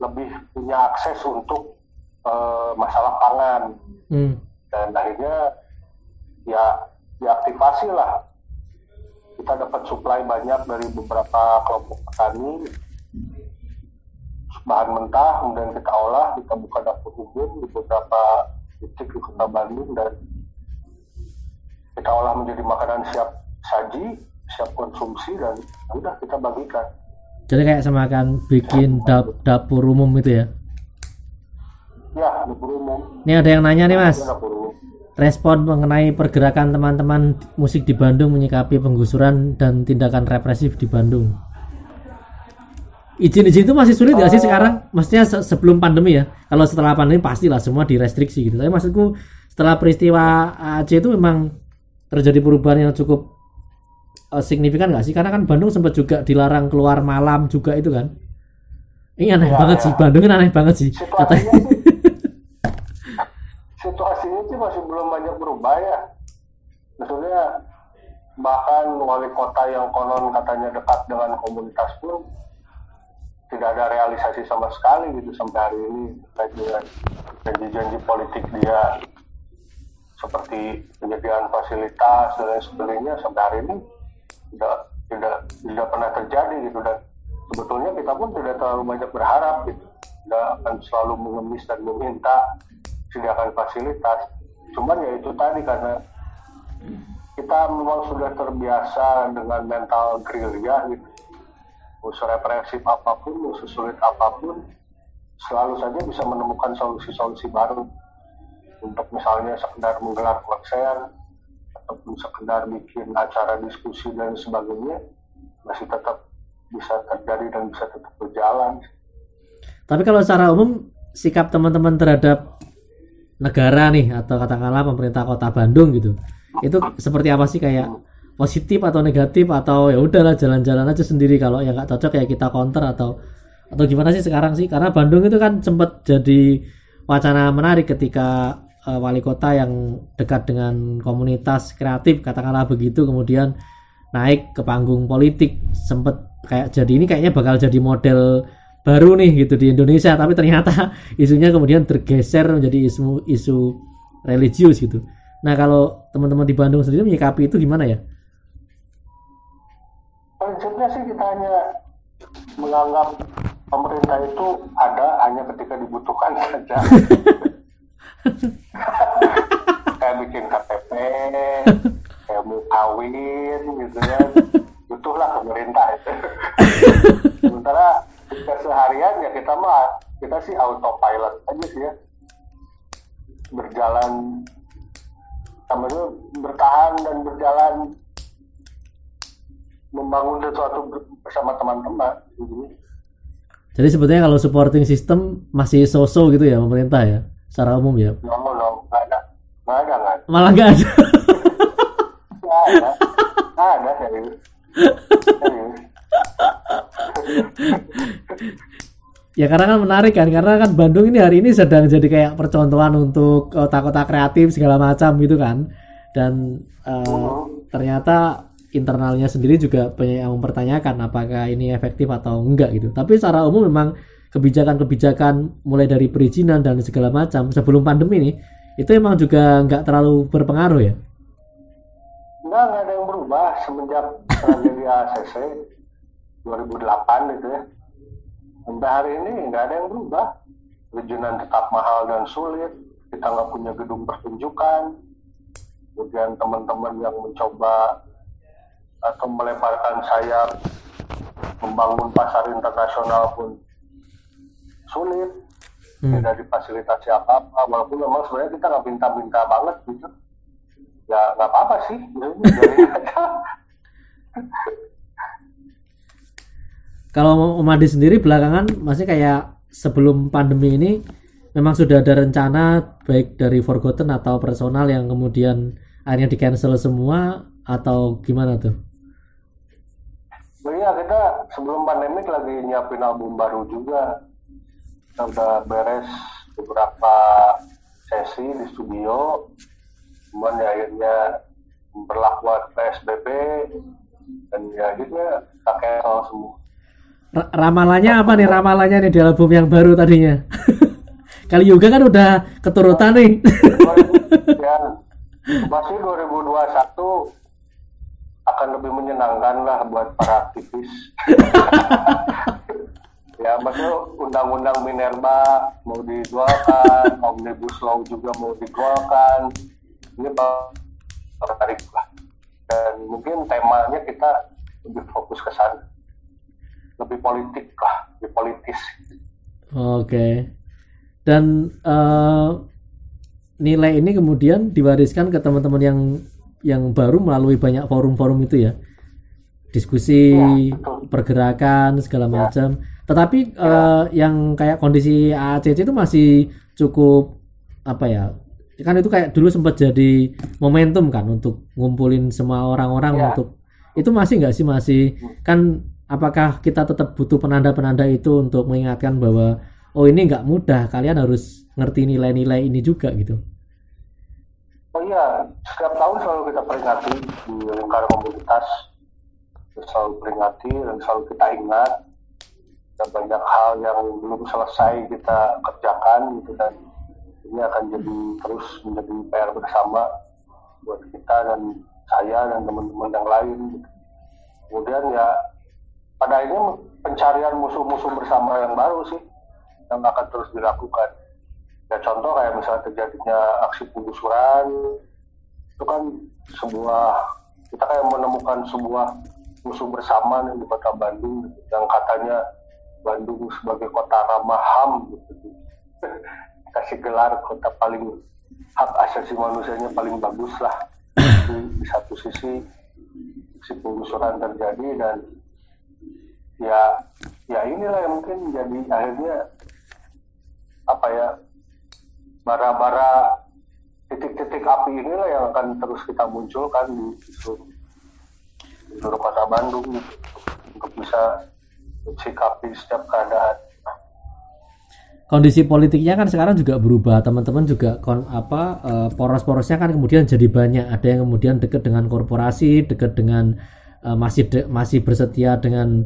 lebih punya akses untuk eh, masalah pangan Hmm. dan akhirnya ya diaktifasi lah. Kita dapat suplai banyak dari beberapa kelompok petani. Bahan mentah kemudian kita olah kita buka dapur umum di beberapa titik di kota Bandung dan kita olah menjadi makanan siap saji siap konsumsi dan udah kita bagikan. Jadi kayak semakan bikin dap- dapur umum itu ya. ya dapur umum. Ini ada yang nanya nih mas, dapur umum respon mengenai pergerakan teman-teman musik di Bandung menyikapi penggusuran dan tindakan represif di Bandung. Izin-izin itu masih sulit nggak sih sekarang? Maksudnya se- sebelum pandemi ya. Kalau setelah pandemi pastilah semua direstriksi gitu. Tapi maksudku setelah peristiwa Aceh itu memang terjadi perubahan yang cukup eh, signifikan nggak sih? Karena kan Bandung sempat juga dilarang keluar malam juga itu kan. Ini aneh Ya, banget ya. sih. Bandung kan aneh banget sih. Katanya. situasinya sih situasinya sih masih belum banyak berubah ya. Maksudnya bahkan wali kota yang konon katanya dekat dengan komunitas pun tidak ada realisasi sama sekali gitu sampai hari ini. Dengan janji-janji politik dia seperti penyediaan fasilitas dan lain sebagainya sampai hari ini tidak tidak tidak pernah terjadi gitu. Dan sebetulnya kita pun tidak terlalu banyak berharap gitu. Tidak akan selalu mengemis dan meminta sediakan fasilitas. Cuman ya itu tadi karena kita memang sudah terbiasa dengan mental gerilya gitu. Usul represif apa pun usul sulit apa pun selalu saja bisa menemukan solusi-solusi baru. Untuk misalnya sekedar menggelar konser ataupun sekedar bikin acara diskusi dan sebagainya masih tetap bisa terjadi dan bisa tetap berjalan. Tapi kalau secara umum sikap teman-teman terhadap negara nih atau katakanlah pemerintah kota Bandung gitu, itu seperti apa sih? Kayak positif atau negatif? Atau ya udahlah jalan-jalan aja sendiri. Kalau yang nggak cocok ya kita counter atau atau gimana sih sekarang sih? Karena Bandung itu kan sempat jadi wacana menarik ketika eh, wali kota yang dekat dengan komunitas kreatif katakanlah begitu kemudian naik ke panggung politik sempat kayak jadi ini kayaknya bakal jadi model baru nih gitu di Indonesia tapi ternyata isunya kemudian tergeser menjadi isu isu religius gitu. Nah kalau teman-teman di Bandung sendiri menyikapi itu gimana ya? prinsipnya sih kita hanya menganggap pemerintah itu ada hanya ketika dibutuhkan saja kayak bikin KTP kayak mau kawin gitu ya butuhlah pemerintah itu sementara ketika seharian ya kita mah kita sih autopilot aja sih ya. Berjalan sama itu bertahan dan berjalan. Membangun sesuatu bersama teman-teman Jadi, Jadi sebetulnya kalau supporting system masih so-so gitu ya pemerintah ya secara umum ya. no no nggak ada. Nggak ada nggak ada. Malah nggak ada. nggak ada. Nggak ada serius serius Ya karena kan menarik kan karena kan Bandung ini hari ini sedang jadi kayak percontohan untuk kota-kota kreatif segala macam gitu kan. Dan eh, ternyata internalnya sendiri juga banyak yang mempertanyakan apakah ini efektif atau enggak gitu. Tapi secara umum memang kebijakan-kebijakan mulai dari perizinan dan segala macam sebelum pandemi nih itu emang juga nggak terlalu berpengaruh ya. nggak nggak ada yang berubah semenjak tragedi ACC 2008 gitu ya. Sampai hari ini nggak ada yang berubah. Perizinan tetap mahal dan sulit. Kita nggak punya gedung pertunjukan. Kemudian teman-teman yang mencoba atau melemparkan sayap membangun pasar internasional pun sulit. Hmm. tidak difasilitasi apa-apa walaupun memang sebenarnya kita nggak minta-minta banget gitu. Ya nggak apa-apa sih kalau Umadi sendiri belakangan masih kayak sebelum pandemi ini memang sudah ada rencana baik dari Forgotten atau personal yang kemudian akhirnya di cancel semua atau gimana tuh? Iya kita sebelum pandemi lagi nyiapin album baru juga. Kita udah beres beberapa sesi di studio. Cuman ya akhirnya berlakuan PSBB dan ya akhirnya pakai semua ramalannya apa nih? Ramalannya nih di album yang baru tadinya. Kali juga kan udah keturutan nih. Ya masih 2021 akan lebih menyenangkan lah buat para aktivis. Ya maksudnya undang-undang Minerba mau digolkan omnibus law juga mau digolkan ini menarik lah. Dan mungkin temanya kita lebih fokus ke sana lebih politik lah, lebih politis. Oke. Okay. Dan uh, nilai ini kemudian diwariskan ke teman-teman yang yang baru melalui banyak forum-forum itu ya. Diskusi, ya, pergerakan segala ya. macam. Tetapi ya. uh, yang kayak kondisi ACC itu masih cukup apa ya? Kan itu kayak dulu sempat jadi momentum kan untuk ngumpulin semua orang-orang ya. untuk itu masih nggak sih masih hmm. kan apakah kita tetap butuh penanda-penanda itu untuk mengingatkan bahwa oh ini nggak mudah kalian harus ngerti nilai-nilai ini juga gitu? Oh iya. Setiap tahun selalu kita peringati di lingkaran komunitas. Selalu peringati dan selalu kita ingat. Dan banyak hal yang belum selesai kita kerjakan gitu. Dan ini akan jadi terus menjadi PR bersama buat kita dan saya dan teman-teman yang lain kemudian ya pada akhirnya pencarian musuh-musuh bersama yang baru sih yang akan terus dilakukan. Ya contoh kayak misalnya terjadinya aksi penggusuran itu kan sebuah kita kayak menemukan sebuah musuh bersama nih di kota Bandung yang katanya Bandung sebagai kota ramah HAM gitu. kasih gelar kota paling hak asasi manusianya paling bagus lah di, di satu sisi si penggusuran terjadi dan ya ya inilah yang mungkin jadi akhirnya apa ya bara-bara titik-titik api inilah yang akan terus kita munculkan di seluruh, di seluruh kota Bandung gitu, untuk bisa mensikapi setiap keadaan. Kondisi politiknya kan sekarang juga berubah, teman-teman juga kon apa uh, poros-porosnya kan kemudian jadi banyak. Ada yang kemudian dekat dengan korporasi, dekat dengan uh, masih de masih bersetia dengan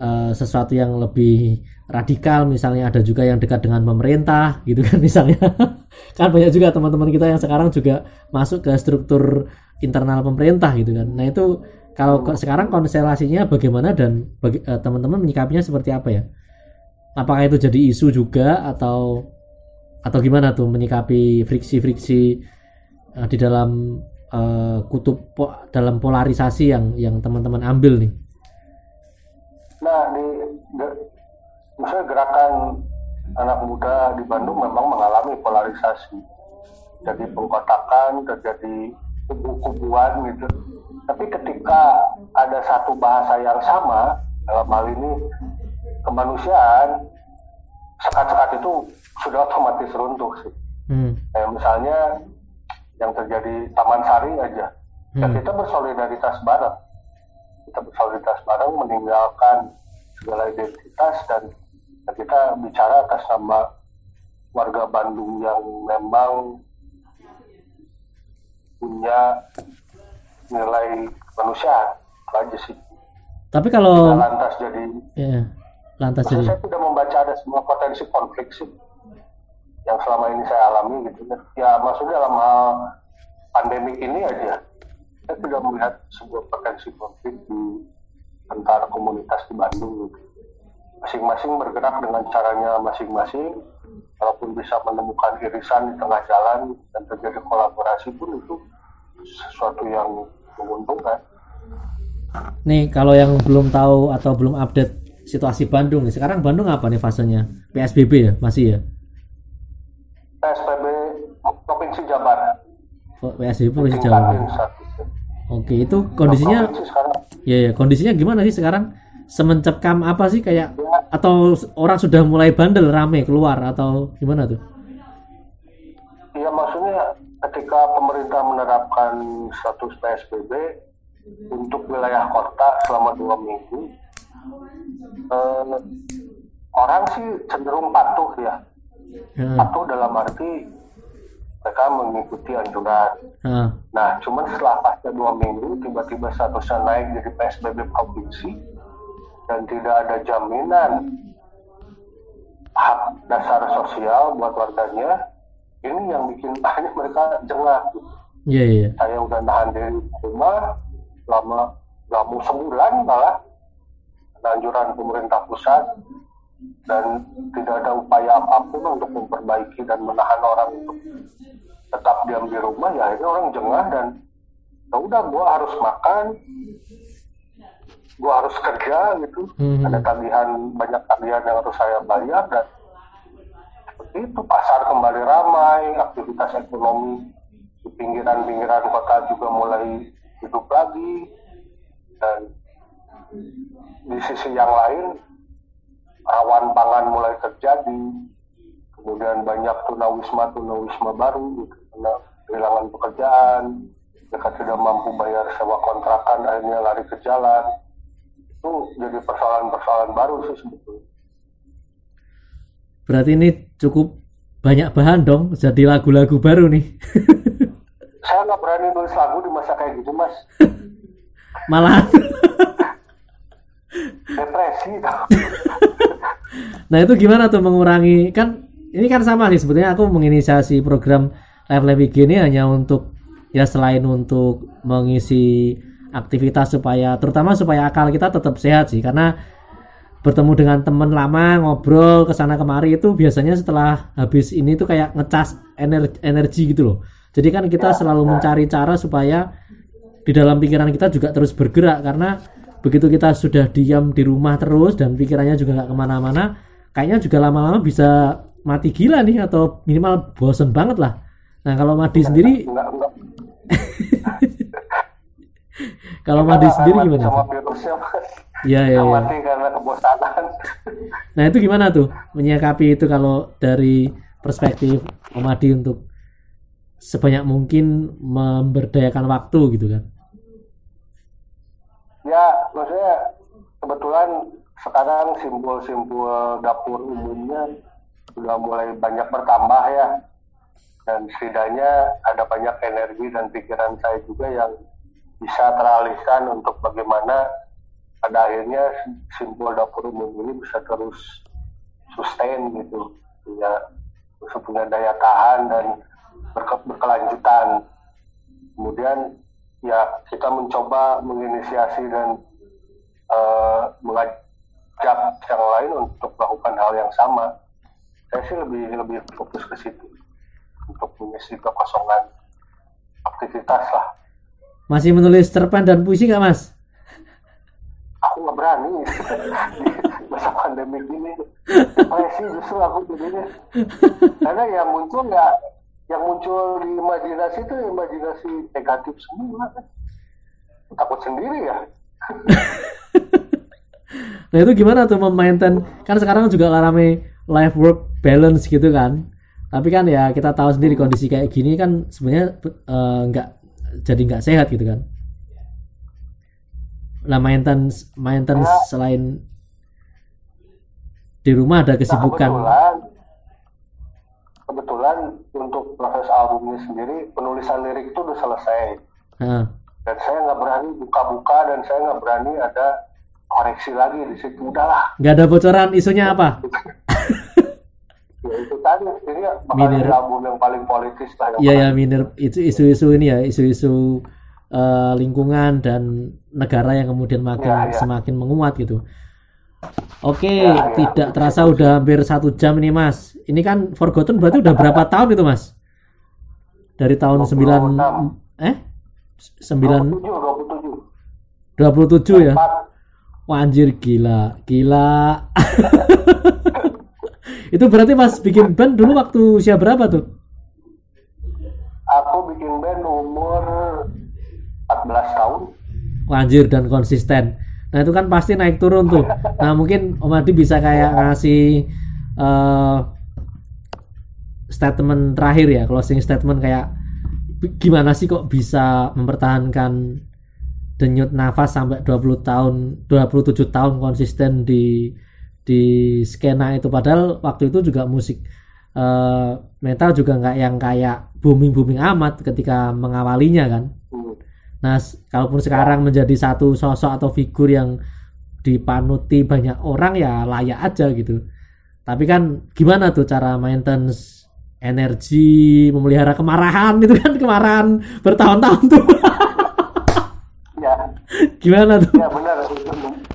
uh, sesuatu yang lebih radikal misalnya ada juga yang dekat dengan pemerintah gitu kan misalnya. Kan banyak juga teman-teman kita yang sekarang juga masuk ke struktur internal pemerintah gitu kan. Nah itu kalau sekarang konstelasinya bagaimana dan bagi, uh, teman-teman menyikapinya seperti apa ya? Apakah itu jadi isu juga atau atau gimana tuh menyikapi friksi-friksi uh, di dalam uh, kutub po, dalam polarisasi yang yang teman-teman ambil nih Nah, di, de, misalnya gerakan anak muda di Bandung memang mengalami polarisasi. Jadi pengkotakan, terjadi kubu-kubuan gitu. Tapi ketika ada satu bahasa yang sama, dalam hal ini kemanusiaan, sekat-sekat itu sudah otomatis runtuh sih. Hmm. Kayak misalnya yang terjadi Taman Sari aja, hmm. ya kita bersolidaritas bareng kita bersolidaritas bareng meninggalkan segala identitas dan kita bicara atas nama warga Bandung yang memang punya nilai manusia aja sih. Tapi kalau nah, lantas jadi ya, lantas jadi saya tidak membaca ada semua potensi konflik sih yang selama ini saya alami gitu ya. Ya maksudnya dalam hal pandemi ini aja saya tidak melihat sebuah potensi konflik di antara komunitas di Bandung masing-masing bergerak dengan caranya masing-masing walaupun bisa menemukan irisan di tengah jalan dan terjadi kolaborasi pun itu sesuatu yang menguntungkan. Nih kalau yang belum tahu atau belum update situasi Bandung nih, sekarang Bandung apa nih fasenya? PSBB ya, masih ya? PSBB Provinsi Jabar. Oh, PSBB Provinsi Jabar. Oke, itu kondisinya ya, ya kondisinya gimana sih sekarang? Semencekam apa sih kayak ya. atau orang sudah mulai bandel rame keluar atau gimana tuh? Iya maksudnya ketika pemerintah menerapkan status PSBB untuk wilayah kota selama dua minggu, eh, orang sih cenderung patuh ya. Hmm. Patuh dalam arti mereka mengikuti anjuran. Hmm. Nah, cuman setelah pasca dua minggu, tiba-tiba statusnya naik jadi PSBB provinsi dan tidak ada jaminan hak dasar sosial buat warganya, ini yang bikin akhirnya mereka jengah. Iya, yeah, iya. Yeah. Saya udah nahan diri di rumah, lama nggak mau sebulan malah anjuran pemerintah pusat dan tidak ada upaya apa pun untuk memperbaiki dan menahan orang untuk tetap diam di rumah ya akhirnya orang jengah dan ya udah gua harus makan. Gua harus kerja gitu. Hmm. ada tagihan banyak tagihan yang harus saya bayar dan seperti itu pasar kembali ramai aktivitas ekonomi di pinggiran-pinggiran kota juga mulai hidup lagi. Dan di sisi yang lain rawan pangan mulai terjadi. Kemudian banyak tunawisma tunawisma baru gitu, karena kehilangan pekerjaan mereka tidak mampu bayar sewa kontrakan akhirnya lari ke jalan. Itu jadi persoalan-persoalan baru sih sebetulnya. Berarti ini cukup banyak bahan dong jadi lagu-lagu baru nih. Saya nggak berani nulis lagu di masa kayak gitu mas. Malah depresi nah itu gimana tuh mengurangi? Kan ini kan sama sih sebetulnya aku menginisiasi program live live ini hanya untuk ya selain untuk mengisi aktivitas supaya terutama supaya akal kita tetap sehat sih karena bertemu dengan teman lama ngobrol ke sana kemari itu biasanya setelah habis ini tuh kayak ngecas energi, energi gitu loh jadi kan kita ya, selalu ya. mencari cara supaya di dalam pikiran kita juga terus bergerak karena begitu kita sudah diam di rumah terus dan pikirannya juga nggak ke mana-mana, kayaknya juga lama-lama bisa mati gila nih atau minimal bosen banget lah. Nah kalau Madi sendiri, kalau Madi sendiri gimana? Sama virusnya Iya ya. Mati karena kebosanan. nah itu gimana tuh menyikapi itu kalau dari perspektif Om Adi untuk sebanyak mungkin memberdayakan waktu gitu kan ya maksudnya kebetulan sekarang simbol-simbol dapur umumnya sudah mulai banyak bertambah ya dan setidaknya ada banyak energi dan pikiran saya juga yang bisa teralihkan untuk bagaimana pada akhirnya simbol dapur umum ini bisa terus sustain gitu punya punya daya tahan dan berke, berkelanjutan. Kemudian ya kita mencoba menginisiasi dan uh, mengajak yang lain untuk melakukan hal yang sama. Saya sih lebih lebih fokus ke situ untuk mengisi kekosongan. Aktivitas lah. Masih menulis cerpen dan puisi nggak mas? Aku nggak berani. Masa pandemi ini. sih justru aku jadinya? Karena yang muncul nggak yang muncul di imajinasi itu imajinasi negatif semua kan? Takut sendiri ya. Nah itu gimana tuh memainkan kan sekarang juga rame life work balance gitu kan tapi kan ya kita tahu sendiri kondisi kayak gini kan sebenarnya uh, nggak jadi nggak sehat gitu kan. Nah maintenance maintenance ya. selain di rumah ada kesibukan. nah, kebetulan untuk proses albumnya sendiri penulisan lirik itu udah selesai. Hmm. dan saya nggak berani buka-buka dan saya nggak berani ada koreksi lagi di situ. Udahlah. Nggak ada bocoran isunya apa ya itu tadi ini album yang paling politis lah iya ya minir itu isu-isu ini ya isu-isu uh, lingkungan dan negara yang kemudian makin ya, ya. semakin menguat gitu Oke, ya, ya, tidak terasa udah hampir satu jam ini Mas. Ini kan Forgotten berarti udah berapa tahun itu Mas? Dari tahun 9 eh? 9 27 27 27 ya. Wah, anjir gila, gila. itu berarti pas bikin band dulu waktu usia berapa tuh? Aku bikin band umur 14 tahun. Anjir dan konsisten. Nah itu kan pasti naik turun tuh. Nah mungkin Om Adi bisa kayak ngasih uh, statement terakhir ya, closing statement kayak gimana sih kok bisa mempertahankan denyut nafas sampai 20 tahun 27 tahun konsisten di di skena itu. Padahal waktu itu juga musik uh, metal juga nggak yang kayak booming booming amat ketika mengawalinya kan? Nah kalaupun sekarang menjadi satu sosok atau figur yang dipanuti banyak orang ya layak aja gitu. Tapi kan gimana tuh cara maintenance energi memelihara kemarahan itu kan kemarahan bertahun-tahun tuh. Gimana tuh? Ya benar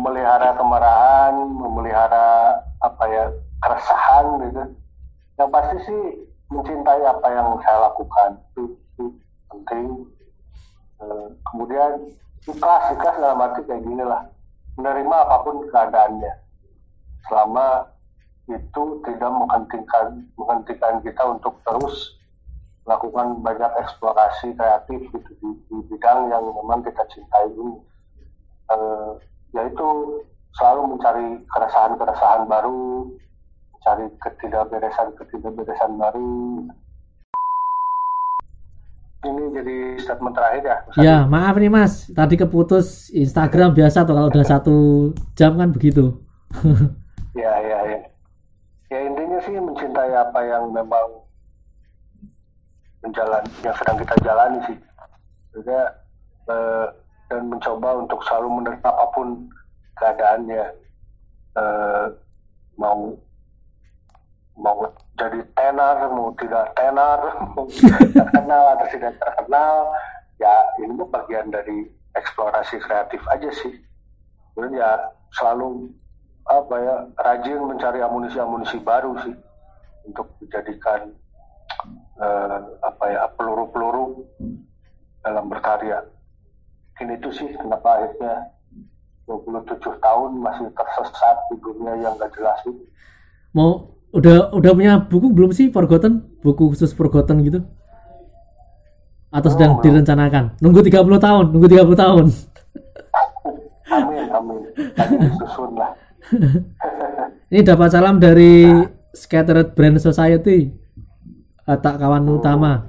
memelihara kemarahan, memelihara apa ya keresahan gitu. Yang pasti sih mencintai apa yang saya lakukan itu, itu penting. E, kemudian ikhlas, ikhlas dalam arti kayak gini lah, menerima apa pun keadaannya, selama itu tidak menghentikan menghentikan kita untuk terus melakukan banyak eksplorasi kreatif gitu di, di bidang yang memang kita cintai ini uh, yaitu selalu mencari keresahan-keresahan baru mencari ketidakberesan-ketidakberesan baru. Ini jadi statement terakhir ya ya maaf nih mas. Tadi keputus Instagram biasa tuh kalau udah satu jam kan begitu. Ya ya ya. Ya intinya sih mencintai apa yang memang menjalan yang sedang kita jalani sih. Juga eh, dan mencoba untuk selalu menerima apa pun keadaannya eh, mau mau jadi tenar mau tidak tenar mau terkenal atau tidak terkenal ya ini bagian dari eksplorasi kreatif aja sih dan ya selalu apa ya rajin mencari amunisi-amunisi baru sih untuk dijadikan uh, apa ya peluru-peluru dalam berkarya. Ini itu sih kenapa akhirnya 27 tahun masih tersesat di dunia yang gak jelas itu. Mau udah udah punya buku belum sih Forgotten? Buku khusus Forgotten gitu? Atau oh, sedang direncanakan? Nunggu 30 tahun, nunggu 30 tahun. amin, amin. susun lah. Ini dapat salam dari Scattered Brand Society tak kawan utama.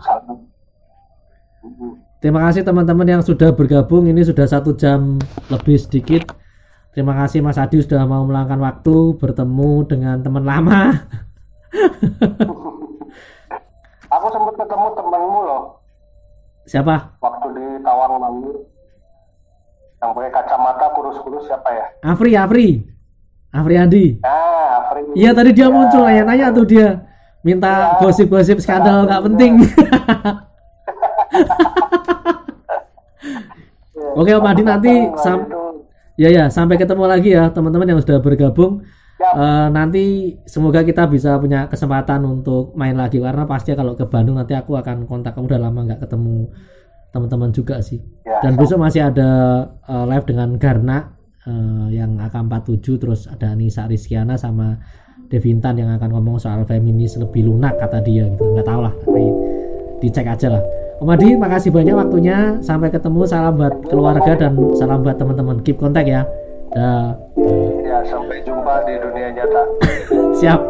Terima kasih teman-teman yang sudah bergabung. Ini sudah satu jam lebih sedikit. Terima kasih Mas Adi sudah mau meluangkan waktu bertemu dengan teman lama. Aku sempat ketemu temanmu loh. Siapa? Waktu di Tawang Mangu. Yang pakai kacamata kurus-kurus siapa ya? Afri, Afri. Afri Andi. Ah, Afri. Iya tadi dia ya. muncul, nanya-nanya tuh dia minta ya. gosip-gosip ya. skandal nggak penting. Oke Om Adi nanti sam ya ya sampai ketemu lagi ya teman-teman yang sudah bergabung. Uh, nanti semoga kita bisa punya kesempatan untuk main lagi karena pasti kalau ke Bandung nanti aku akan kontak. Kamu udah lama nggak ketemu teman-teman juga sih. Ya, Dan besok masih ada uh, live dengan Garna uh, yang AK47 terus ada Anissa Rizkiana sama Devintan yang akan ngomong soal feminis lebih lunak kata dia gitu. Nggak tahu lah tapi dicek aja lah Om Adi makasih banyak waktunya sampai ketemu salam buat keluarga dan salam buat teman-teman keep kontak ya Dah. ya sampai jumpa di dunia nyata siap